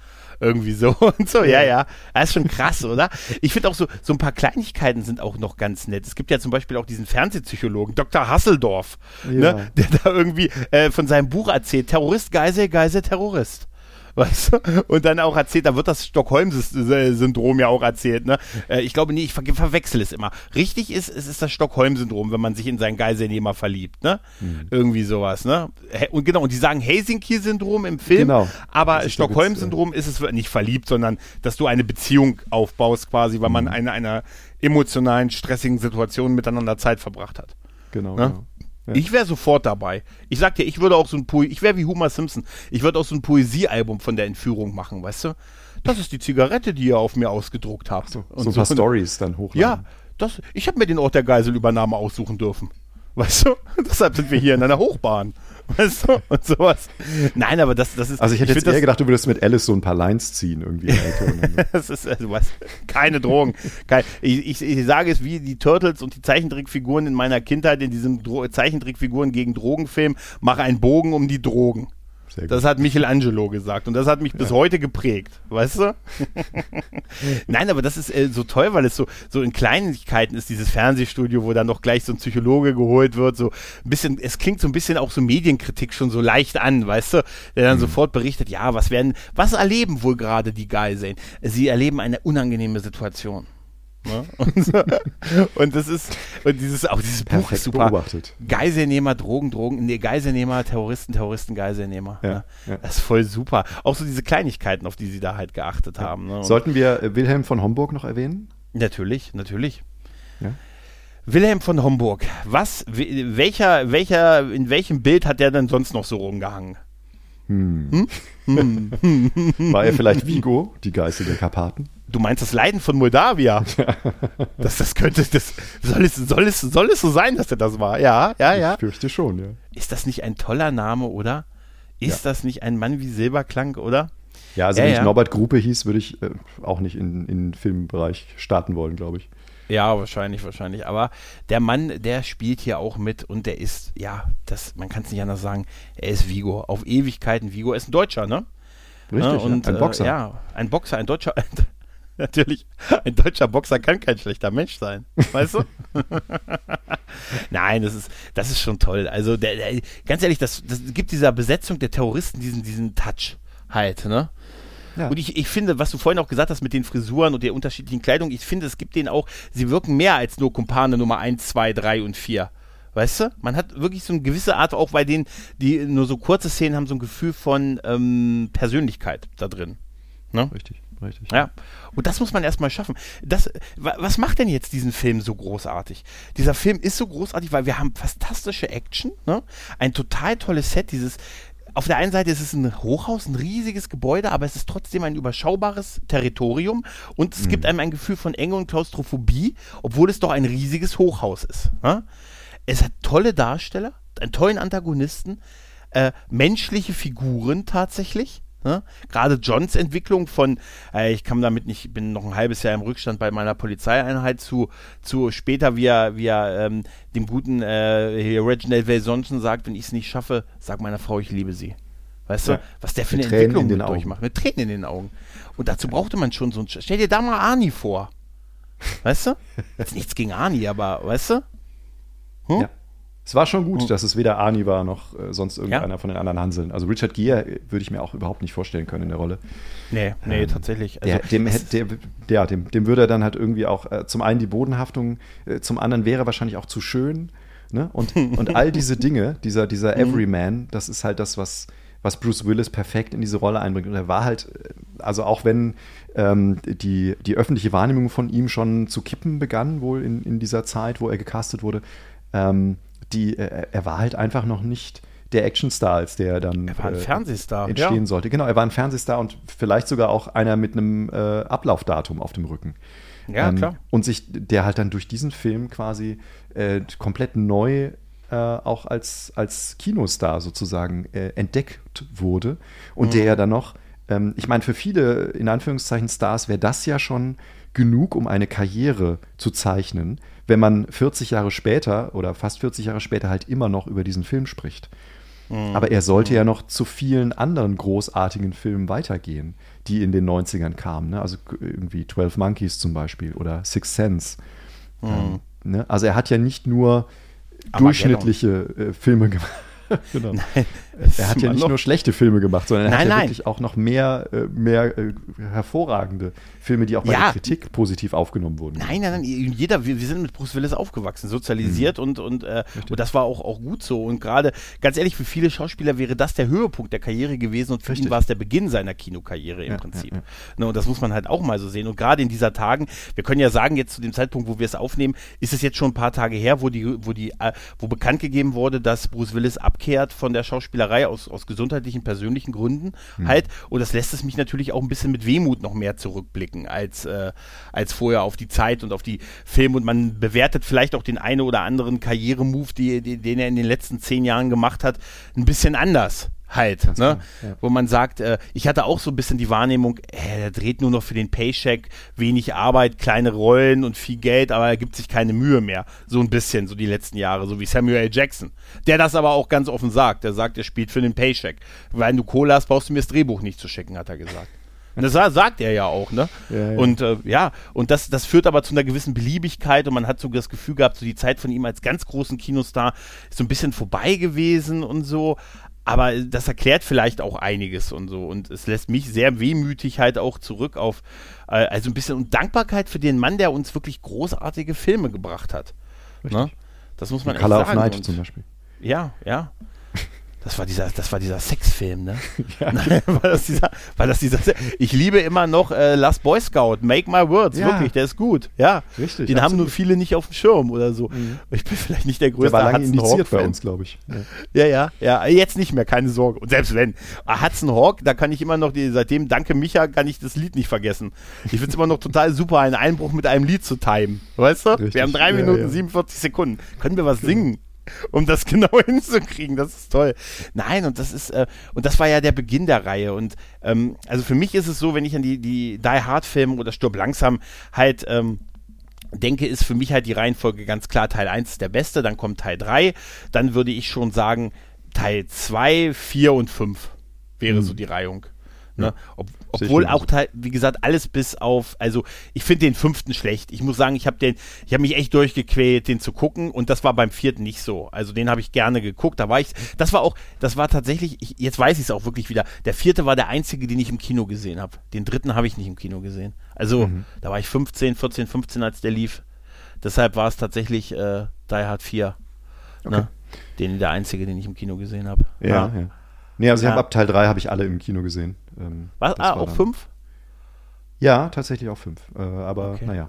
Irgendwie so und so, ja, ja. Das ist schon krass, oder? Ich finde auch so, so ein paar Kleinigkeiten sind auch noch ganz nett. Es gibt ja zum Beispiel auch diesen Fernsehpsychologen, Dr. Hasseldorf, Ja. ne, der da irgendwie äh, von seinem Buch erzählt, Terrorist, Geisel, Geisel, Terrorist. Weißt du? Und dann auch erzählt, da wird das Stockholm-Syndrom ja auch erzählt. Ne? Äh, Ich glaube, nee, ich ver verwechsel es immer. Richtig ist, es ist das Stockholm-Syndrom, wenn man sich in seinen Geiselnehmer verliebt. Ne? Mhm. Irgendwie sowas. Ne? Und genau, und die sagen Helsinki-Syndrom im Film, Genau. aber Stockholm-Syndrom ist es nicht verliebt, sondern dass du eine Beziehung aufbaust quasi, weil Mhm. man in einer emotionalen, stressigen Situation miteinander Zeit verbracht hat. Genau. Ne? genau. Ja. Ich wäre sofort dabei. Ich sag dir, ich würde auch so ein Poe ich wäre wie Homer Simpson. Ich würde auch so ein Poesiealbum von der Entführung machen, weißt du? Das ist die Zigarette, die ihr auf mir ausgedruckt habt. so, Und so ein paar Stories dann hochladen. Ja, das, ich habe mir den Ort der Geiselübernahme aussuchen dürfen. Weißt du? Deshalb sind wir hier in einer Hochbahn. Weißt du? Und sowas. Nein, aber das, das ist. Also ich hätte jetzt find eher gedacht, du würdest mit Alice so ein paar Lines ziehen irgendwie. Das ist also was. Keine Drogen. Kein, ich, ich, ich sage es wie die Turtles und die Zeichentrickfiguren in meiner Kindheit in diesem Dro Zeichentrickfiguren gegen Drogenfilm. Mach einen Bogen um die Drogen. Das hat Michelangelo gesagt und das hat mich bis heute geprägt, weißt du? Nein, aber das ist äh, so toll, weil es so, so in Kleinigkeiten ist, dieses Fernsehstudio, wo dann noch gleich so ein Psychologe geholt wird, so ein bisschen, es klingt so ein bisschen auch so Medienkritik schon so leicht an, weißt du? Der dann sofort berichtet, ja, was werden, was erleben wohl gerade die Geiseln? Sie erleben eine unangenehme Situation. Ne? Und, so, und das ist, und dieses, auch dieses Buch ist super. beobachtet. Geiselnehmer, Drogen, Drogen, nee, Geiselnehmer, Terroristen, Terroristen, Geiselnehmer. Ja, ne? ja. Das ist voll super. Auch so diese Kleinigkeiten, auf die sie da halt geachtet haben. Ne? Sollten wir äh, Wilhelm von Homburg noch erwähnen? Natürlich, natürlich. Ja. Wilhelm von Homburg, was, we- welcher, welcher, in welchem Bild hat der denn sonst noch so rumgehangen? War er vielleicht Vigo, die Geißel der Karpaten? Du meinst das Leiden von Moldawia? das, das könnte, das, soll es, soll es, soll es so sein, dass er das war? Ja, ja, ja. Ich fürchte schon, ja. Ist das nicht ein toller Name, oder? Ist das nicht ein Mann wie Silberklang, oder? Ja, also Ja, wenn ich ja. Norbert Gruppe hieß, würde ich äh, auch nicht in, in den Filmbereich starten wollen, glaube ich. Ja, wahrscheinlich, wahrscheinlich. Aber der Mann, der spielt hier auch mit und der ist, ja, das, man kann es nicht anders sagen, er ist Vigo. Auf Ewigkeiten Vigo. Er ist ein Deutscher, ne? Richtig, Ja, ja, und, ein Boxer. Äh, ja, ein Boxer, ein Deutscher. Natürlich, ein deutscher Boxer kann kein schlechter Mensch sein, weißt du? Nein, das ist, das ist schon toll. Also, der, der, ganz ehrlich, das, das gibt dieser Besetzung der Terroristen diesen, diesen Touch halt, ne? Ja. Und ich, ich finde, was du vorhin auch gesagt hast mit den Frisuren und der unterschiedlichen Kleidung, ich finde, es gibt denen auch, sie wirken mehr als nur Kumpane Nummer 1, 2, 3 und 4. Weißt du? Man hat wirklich so eine gewisse Art, auch bei denen, die nur so kurze Szenen haben, so ein Gefühl von ähm, Persönlichkeit da drin. Ne? Richtig, richtig. Ja, und das muss man erstmal schaffen. Das, wa- was macht denn jetzt diesen Film so großartig? Dieser Film ist so großartig, weil wir haben fantastische Action, ne? ein total tolles Set, dieses auf der einen Seite ist es ein Hochhaus, ein riesiges Gebäude, aber es ist trotzdem ein überschaubares Territorium und es gibt einem ein Gefühl von Enge und Klaustrophobie, obwohl es doch ein riesiges Hochhaus ist. Ne? Es hat tolle Darsteller, einen tollen Antagonisten, äh, menschliche Figuren tatsächlich. Ne? Gerade Johns Entwicklung von, äh, ich kam damit nicht, bin noch ein halbes Jahr im Rückstand bei meiner Polizeieinheit zu, zu später, wie er, wie er ähm, dem guten äh, Reginald Johnson sagt, wenn ich es nicht schaffe, sag meiner Frau, ich liebe sie. Weißt ja. du, was der für eine Entwicklung mit durchmacht. Mit Tränen in den Augen. Und dazu brauchte man schon so ein. Stell dir da mal Arnie vor. Weißt du? Jetzt nichts gegen Arnie, aber weißt du? Hm? Ja. Es war schon gut, hm. dass es weder Arnie war noch äh, sonst irgendeiner ja? von den anderen Hanseln. Also Richard Gere würde ich mir auch überhaupt nicht vorstellen können in der Rolle. Nee, nee, ähm, tatsächlich. Also, der, dem, der, der, dem, dem würde er dann halt irgendwie auch äh, zum einen die Bodenhaftung, äh, zum anderen wäre wahrscheinlich auch zu schön. Ne? Und, und all diese Dinge, dieser, dieser mhm. Everyman, das ist halt das, was, was Bruce Willis perfekt in diese Rolle einbringt. Und er war halt, äh, also auch wenn ähm, die, die öffentliche Wahrnehmung von ihm schon zu kippen begann, wohl in, in dieser Zeit, wo er gecastet wurde, ähm, die, äh, er war halt einfach noch nicht der Actionstar, als der dann er war ein äh, Fernsehstar, entstehen ja. sollte. Genau, er war ein Fernsehstar und vielleicht sogar auch einer mit einem äh, Ablaufdatum auf dem Rücken. Ja, ähm, klar. Und sich, der halt dann durch diesen Film quasi äh, komplett neu äh, auch als, als Kinostar sozusagen äh, entdeckt wurde. Und mhm. der ja dann noch, ähm, ich meine, für viele, in Anführungszeichen, Stars wäre das ja schon genug, um eine Karriere zu zeichnen, wenn man 40 Jahre später oder fast 40 Jahre später halt immer noch über diesen Film spricht. Mhm. Aber er sollte mhm. ja noch zu vielen anderen großartigen Filmen weitergehen, die in den 90ern kamen. Ne? Also irgendwie 12 Monkeys zum Beispiel oder Six Sense. Mhm. Ähm, ne? Also er hat ja nicht nur durchschnittliche äh, Filme gemacht. genau. Nein, er hat ja nicht nur schlechte Filme gemacht, sondern er nein, hat ja nein. wirklich auch noch mehr, äh, mehr äh, hervorragende Filme, die auch bei ja. der Kritik positiv aufgenommen wurden. Nein, nein, nein, jeder, wir, wir sind mit Bruce Willis aufgewachsen, sozialisiert mhm. und, und, äh, und das war auch, auch gut so. Und gerade, ganz ehrlich, für viele Schauspieler wäre das der Höhepunkt der Karriere gewesen und für Richtig. ihn war es der Beginn seiner Kinokarriere im ja, Prinzip. Ja, ne, und das muss man halt auch mal so sehen. Und gerade in dieser Tagen, wir können ja sagen, jetzt zu dem Zeitpunkt, wo wir es aufnehmen, ist es jetzt schon ein paar Tage her, wo die, wo die, äh, wo bekannt gegeben wurde, dass Bruce Willis abkehrt von der Schauspielerei aus, aus gesundheitlichen, persönlichen Gründen mhm. halt. Und das lässt es mich natürlich auch ein bisschen mit Wehmut noch mehr zurückblicken als, äh, als vorher auf die Zeit und auf die Filme. Und man bewertet vielleicht auch den einen oder anderen Karrieremove, die, die, den er in den letzten zehn Jahren gemacht hat, ein bisschen anders halt, ne? ja. wo man sagt, äh, ich hatte auch so ein bisschen die Wahrnehmung, äh, der dreht nur noch für den Paycheck, wenig Arbeit, kleine Rollen und viel Geld, aber er gibt sich keine Mühe mehr. So ein bisschen, so die letzten Jahre, so wie Samuel L. Jackson. Der das aber auch ganz offen sagt. Der sagt, er spielt für den Paycheck. Weil du Kohle hast, brauchst du mir das Drehbuch nicht zu schicken, hat er gesagt. Und das sagt er ja auch, ne? Ja, ja. Und äh, ja, und das, das führt aber zu einer gewissen Beliebigkeit und man hat so das Gefühl gehabt, so die Zeit von ihm als ganz großen Kinostar ist so ein bisschen vorbei gewesen und so. Aber das erklärt vielleicht auch einiges und so. Und es lässt mich sehr wehmütig halt auch zurück auf, äh, also ein bisschen Dankbarkeit für den Mann, der uns wirklich großartige Filme gebracht hat. Ne? Das muss man echt Color sagen. Color of Night und, zum Beispiel. Ja, ja. Das war dieser, das war dieser Sexfilm, ne? Ja. Nein, war das dieser, war das dieser, ich liebe immer noch äh, Last Boy Scout, Make My Words, ja. wirklich, der ist gut, ja. Richtig. Den absolut. haben nur viele nicht auf dem Schirm oder so. Mhm. Ich bin vielleicht nicht der größte der war lange Hudson indiziert bei uns, glaube ich. Ja. ja. ja, ja, jetzt nicht mehr, keine Sorge. Und selbst wenn, ah, Hudson Hawk, da kann ich immer noch, die, seitdem, danke Micha, kann ich das Lied nicht vergessen. Ich finde es immer noch total super, einen Einbruch mit einem Lied zu timen, weißt du? Richtig. Wir haben drei Minuten 47 Sekunden. Können wir was genau. singen? um das genau hinzukriegen. Das ist toll. Nein, und das ist, äh, und das war ja der Beginn der Reihe. Und ähm, also für mich ist es so, wenn ich an die, die Die Hard-Filme oder Sturb langsam halt ähm, denke, ist für mich halt die Reihenfolge ganz klar. Teil 1 ist der beste, dann kommt Teil 3, dann würde ich schon sagen, Teil 2, 4 und 5 wäre mhm. so die Reihung. Ne? Ob, obwohl auch, wie gesagt, alles bis auf, also ich finde den fünften schlecht. Ich muss sagen, ich habe den, ich habe mich echt durchgequält, den zu gucken und das war beim vierten nicht so. Also den habe ich gerne geguckt. Da war ich, das war auch, das war tatsächlich, ich, jetzt weiß ich es auch wirklich wieder. Der vierte war der einzige, den ich im Kino gesehen habe. Den dritten habe ich nicht im Kino gesehen. Also mhm. da war ich 15, 14, 15, als der lief. Deshalb war es tatsächlich äh, Die Hard 4. Ne? Okay. Ne? Den der einzige, den ich im Kino gesehen habe. Ja, ja. ja. Nee, also ja. ich habe ab Teil 3 habe ich alle im Kino gesehen. Ähm, Was? Ah, auch 5? Ja, tatsächlich auch 5. Äh, aber okay. naja.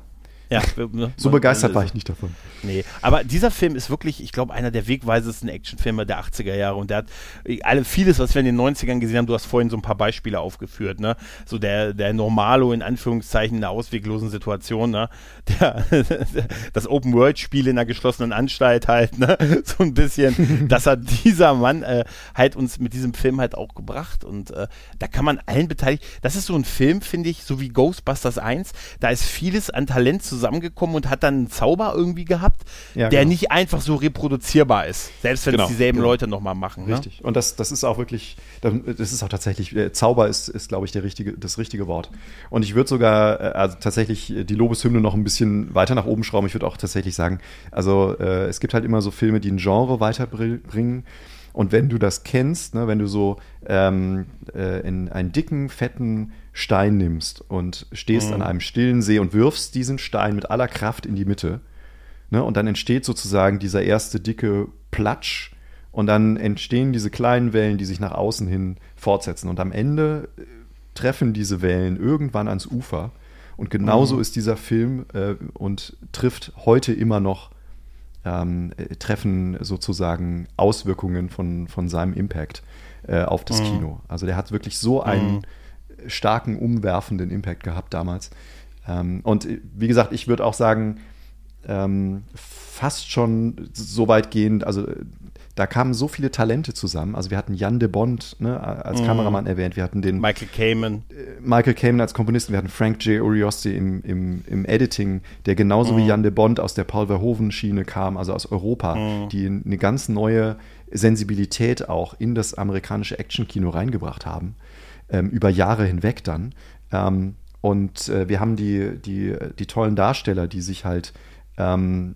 Ja, so begeistert war ich nicht davon. Nee, aber dieser Film ist wirklich, ich glaube, einer der wegweisesten Actionfilme der 80er Jahre und der hat alle, vieles, was wir in den 90ern gesehen haben, du hast vorhin so ein paar Beispiele aufgeführt, ne? So der, der Normalo in Anführungszeichen in einer ausweglosen Situation, ne? Der, das Open-World-Spiel in einer geschlossenen Anstalt halt, ne? So ein bisschen, das hat dieser Mann äh, halt uns mit diesem Film halt auch gebracht und äh, da kann man allen beteiligt, das ist so ein Film, finde ich, so wie Ghostbusters 1, da ist vieles an Talent zusammen zusammengekommen und hat dann einen Zauber irgendwie gehabt, Ja, der genau. nicht einfach so reproduzierbar ist. Selbst wenn Genau, es dieselben genau. Leute nochmal machen. Ne? Richtig. Und das, das ist auch wirklich, das ist auch tatsächlich, äh, Zauber ist, ist glaube ich, der richtige, das richtige Wort. Und ich würde sogar äh, also tatsächlich die Lobeshymne noch ein bisschen weiter nach oben schrauben. Ich würde auch tatsächlich sagen, also äh, es gibt halt immer so Filme, die ein Genre weiterbringen. Und wenn du das kennst, ne, wenn du so ähm, äh, in einen dicken, fetten Stein nimmst und stehst an einem stillen See und wirfst diesen Stein mit aller Kraft in die Mitte, Ne? Und dann entsteht sozusagen dieser erste dicke Platsch und dann entstehen diese kleinen Wellen, die sich nach außen hin fortsetzen. Und am Ende äh, treffen diese Wellen irgendwann ans Ufer. Und genauso ist dieser Film äh, und trifft heute immer noch, ähm, äh, treffen sozusagen Auswirkungen von, von seinem Impact äh, auf das Kino. Also der hat wirklich so einen starken, umwerfenden Impact gehabt damals. Ähm, und äh, wie gesagt, ich würde auch sagen, ähm, fast schon so weit gehend, also äh, da kamen so viele Talente zusammen. Also wir hatten Jan de Bond ne, als Kameramann erwähnt, wir hatten den Michael Kamen. Michael Kamen als Komponisten, wir hatten Frank J. Urioste im, im, im Editing, der genauso wie Jan de Bond aus der Paul Verhoeven-Schiene kam, also aus Europa, die eine ganz neue Sensibilität auch in das amerikanische Actionkino reingebracht haben, ähm, über Jahre hinweg dann. Ähm, und äh, wir haben die, die, die tollen Darsteller, die sich halt ähm,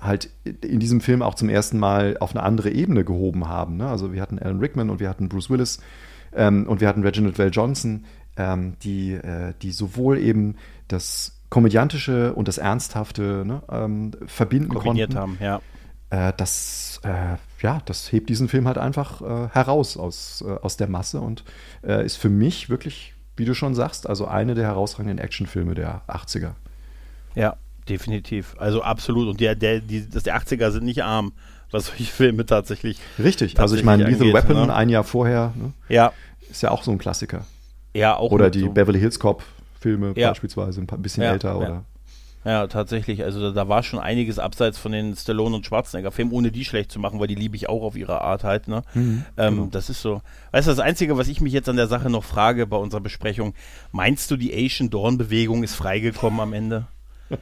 halt in diesem Film auch zum ersten Mal auf eine andere Ebene gehoben haben. Ne? Also wir hatten Alan Rickman und wir hatten Bruce Willis ähm, und wir hatten Reginald Vell Johnson, ähm, die, äh, die sowohl eben das Komödiantische und das Ernsthafte ne, ähm, verbinden kombiniert konnten. haben, ja. Äh, das, äh, ja, das hebt diesen Film halt einfach äh, heraus aus, äh, aus der Masse und äh, ist für mich wirklich, wie du schon sagst, also eine der herausragenden Actionfilme der 80er. Ja, definitiv. Also absolut. Und der, der, die, das, die 80er sind nicht arm, was solche Filme tatsächlich. Richtig, also ich meine, tatsächlich Lethal Weapon ne? ein Jahr vorher ne, Ja, ist ja auch so ein Klassiker. ja, auch. Oder die so, Beverly Hills Cop-Filme Ja. beispielsweise, ein bisschen Ja, älter. ja. Oder Ja, tatsächlich. Also da, war schon einiges abseits von den Stallone und Schwarzenegger-Filmen, ohne die schlecht zu machen, weil die liebe ich auch auf ihre Art halt. Ne? Mhm, ähm, genau. Das ist so. Weißt du, das Einzige, was ich mich jetzt an der Sache noch frage bei unserer Besprechung, meinst du, die Asian Dawn-Bewegung ist freigekommen am Ende?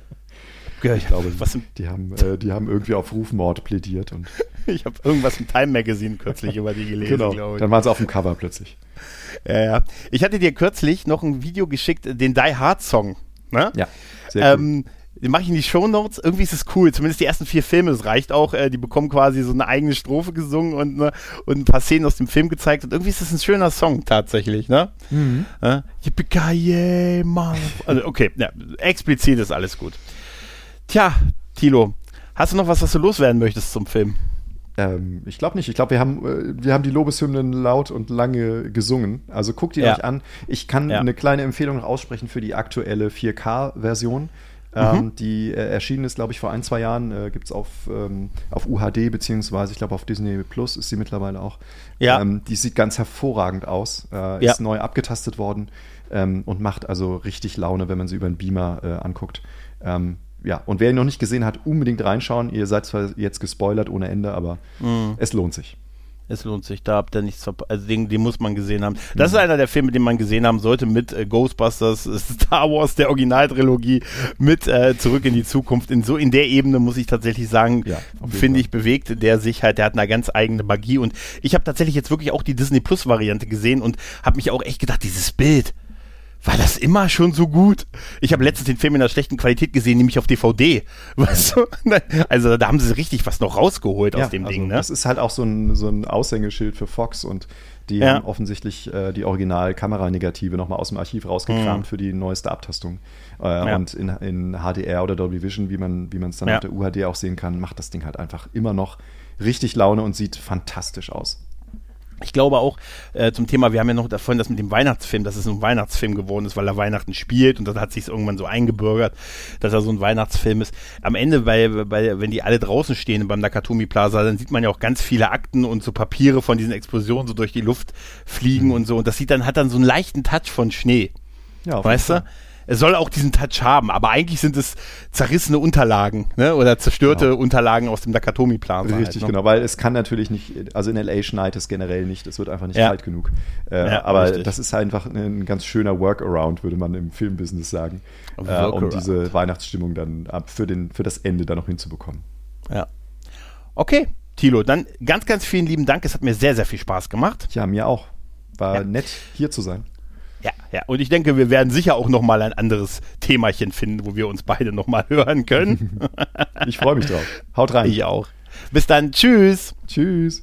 ich glaube, was die, haben, äh, die haben irgendwie auf Rufmord plädiert. Und, ich habe irgendwas im Time Magazine kürzlich über die gelesen, genau, glaube ich. dann waren sie auf dem Cover plötzlich. Ja, ja. Ich hatte dir kürzlich noch ein Video geschickt, den Die Hard Song. Ne? Ja, sehr cool. Den mache ich in die Shownotes. Irgendwie ist es cool. Zumindest die ersten vier Filme. Das reicht auch. Äh, die bekommen quasi so eine eigene Strophe gesungen und, ne, und ein paar Szenen aus dem Film gezeigt. Und irgendwie ist es ein schöner Song tatsächlich. Ne? Mhm. Äh, Mann. Also, okay, ja, explizit ist alles gut. Tja, Tilo, hast du noch was, was du loswerden möchtest zum Film? Ähm, ich glaube nicht. Ich glaube, wir haben, äh, wir haben die Lobeshymnen laut und lange gesungen. Also guckt ihr Ja. euch an. Ich kann Ja. eine kleine Empfehlung noch aussprechen für die aktuelle 4K-Version. Ähm, die äh, erschienen ist, glaube ich, vor ein, zwei Jahren. Äh, Gibt es auf, ähm, auf UHD, beziehungsweise ich glaube auf Disney Plus ist sie mittlerweile auch. Ja. Ähm, die sieht ganz hervorragend aus. Äh, Ja. Ist neu abgetastet worden ähm, und macht also richtig Laune, wenn man sie über den Beamer äh, anguckt. Ähm, ja, und wer ihn noch nicht gesehen hat, unbedingt reinschauen. Ihr seid zwar jetzt gespoilert ohne Ende, aber es lohnt sich. Es lohnt sich, da habt ihr nichts verpasst. Also den, den muss man gesehen haben. Das ist einer der Filme, den man gesehen haben sollte mit äh, Ghostbusters, äh, Star Wars, der Originaltrilogie, mit äh, Zurück in die Zukunft. In so in der Ebene muss ich tatsächlich sagen, Ja, finde ich, bewegt der sich halt, der hat eine ganz eigene Magie. Und ich habe tatsächlich jetzt wirklich auch die Disney Plus Variante gesehen und habe mich auch echt gedacht, dieses Bild. War das immer schon so gut? Ich habe letztens den Film in einer schlechten Qualität gesehen, nämlich auf DVD. Weißt du? Also da haben sie richtig was noch rausgeholt aus dem also Ding, ne? Das ist halt auch so ein, so ein Aushängeschild für Fox und die Ja. haben offensichtlich äh, die Original-Kameranegative nochmal aus dem Archiv rausgekramt für die neueste Abtastung. Äh, Mhm. Ja. Und in, in HDR oder Dolby Vision, wie man es dann Ja. auf der UHD auch sehen kann, macht das Ding halt einfach immer noch richtig Laune und sieht fantastisch aus. Ich glaube auch äh, zum Thema, wir haben ja noch davon das mit dem Weihnachtsfilm, dass es ein Weihnachtsfilm geworden ist, weil er Weihnachten spielt und dann hat sich irgendwann so eingebürgert, dass er so ein Weihnachtsfilm ist. Am Ende, bei, bei, wenn die alle draußen stehen beim Nakatomi Plaza, dann sieht man ja auch ganz viele Akten und so Papiere von diesen Explosionen so durch die Luft fliegen und so. Und das sieht dann, hat dann so einen leichten Touch von Schnee. Ja, Weißt du? Es soll auch diesen Touch haben, aber eigentlich sind es zerrissene Unterlagen ne? oder zerstörte genau. Unterlagen aus dem Nakatomi-Plan. Richtig, halt, ne? genau, weil es kann natürlich nicht, also in LA schneit es generell nicht, es wird einfach nicht ja. kalt genug. Äh, ja, aber richtig. das ist einfach ein ganz schöner Workaround, würde man im Filmbusiness sagen, äh, um diese Weihnachtsstimmung dann ab für, den, für das Ende dann noch hinzubekommen. Ja. Okay, Tilo, dann ganz, ganz vielen lieben Dank. Es hat mir sehr, sehr viel Spaß gemacht. Ja, mir auch. War ja. nett, hier zu sein. Ja, ja. Und ich denke, wir werden sicher auch noch mal ein anderes Themachen finden, wo wir uns beide noch mal hören können. ich freue mich drauf. Haut rein. Ich auch. Bis dann. Tschüss. Tschüss.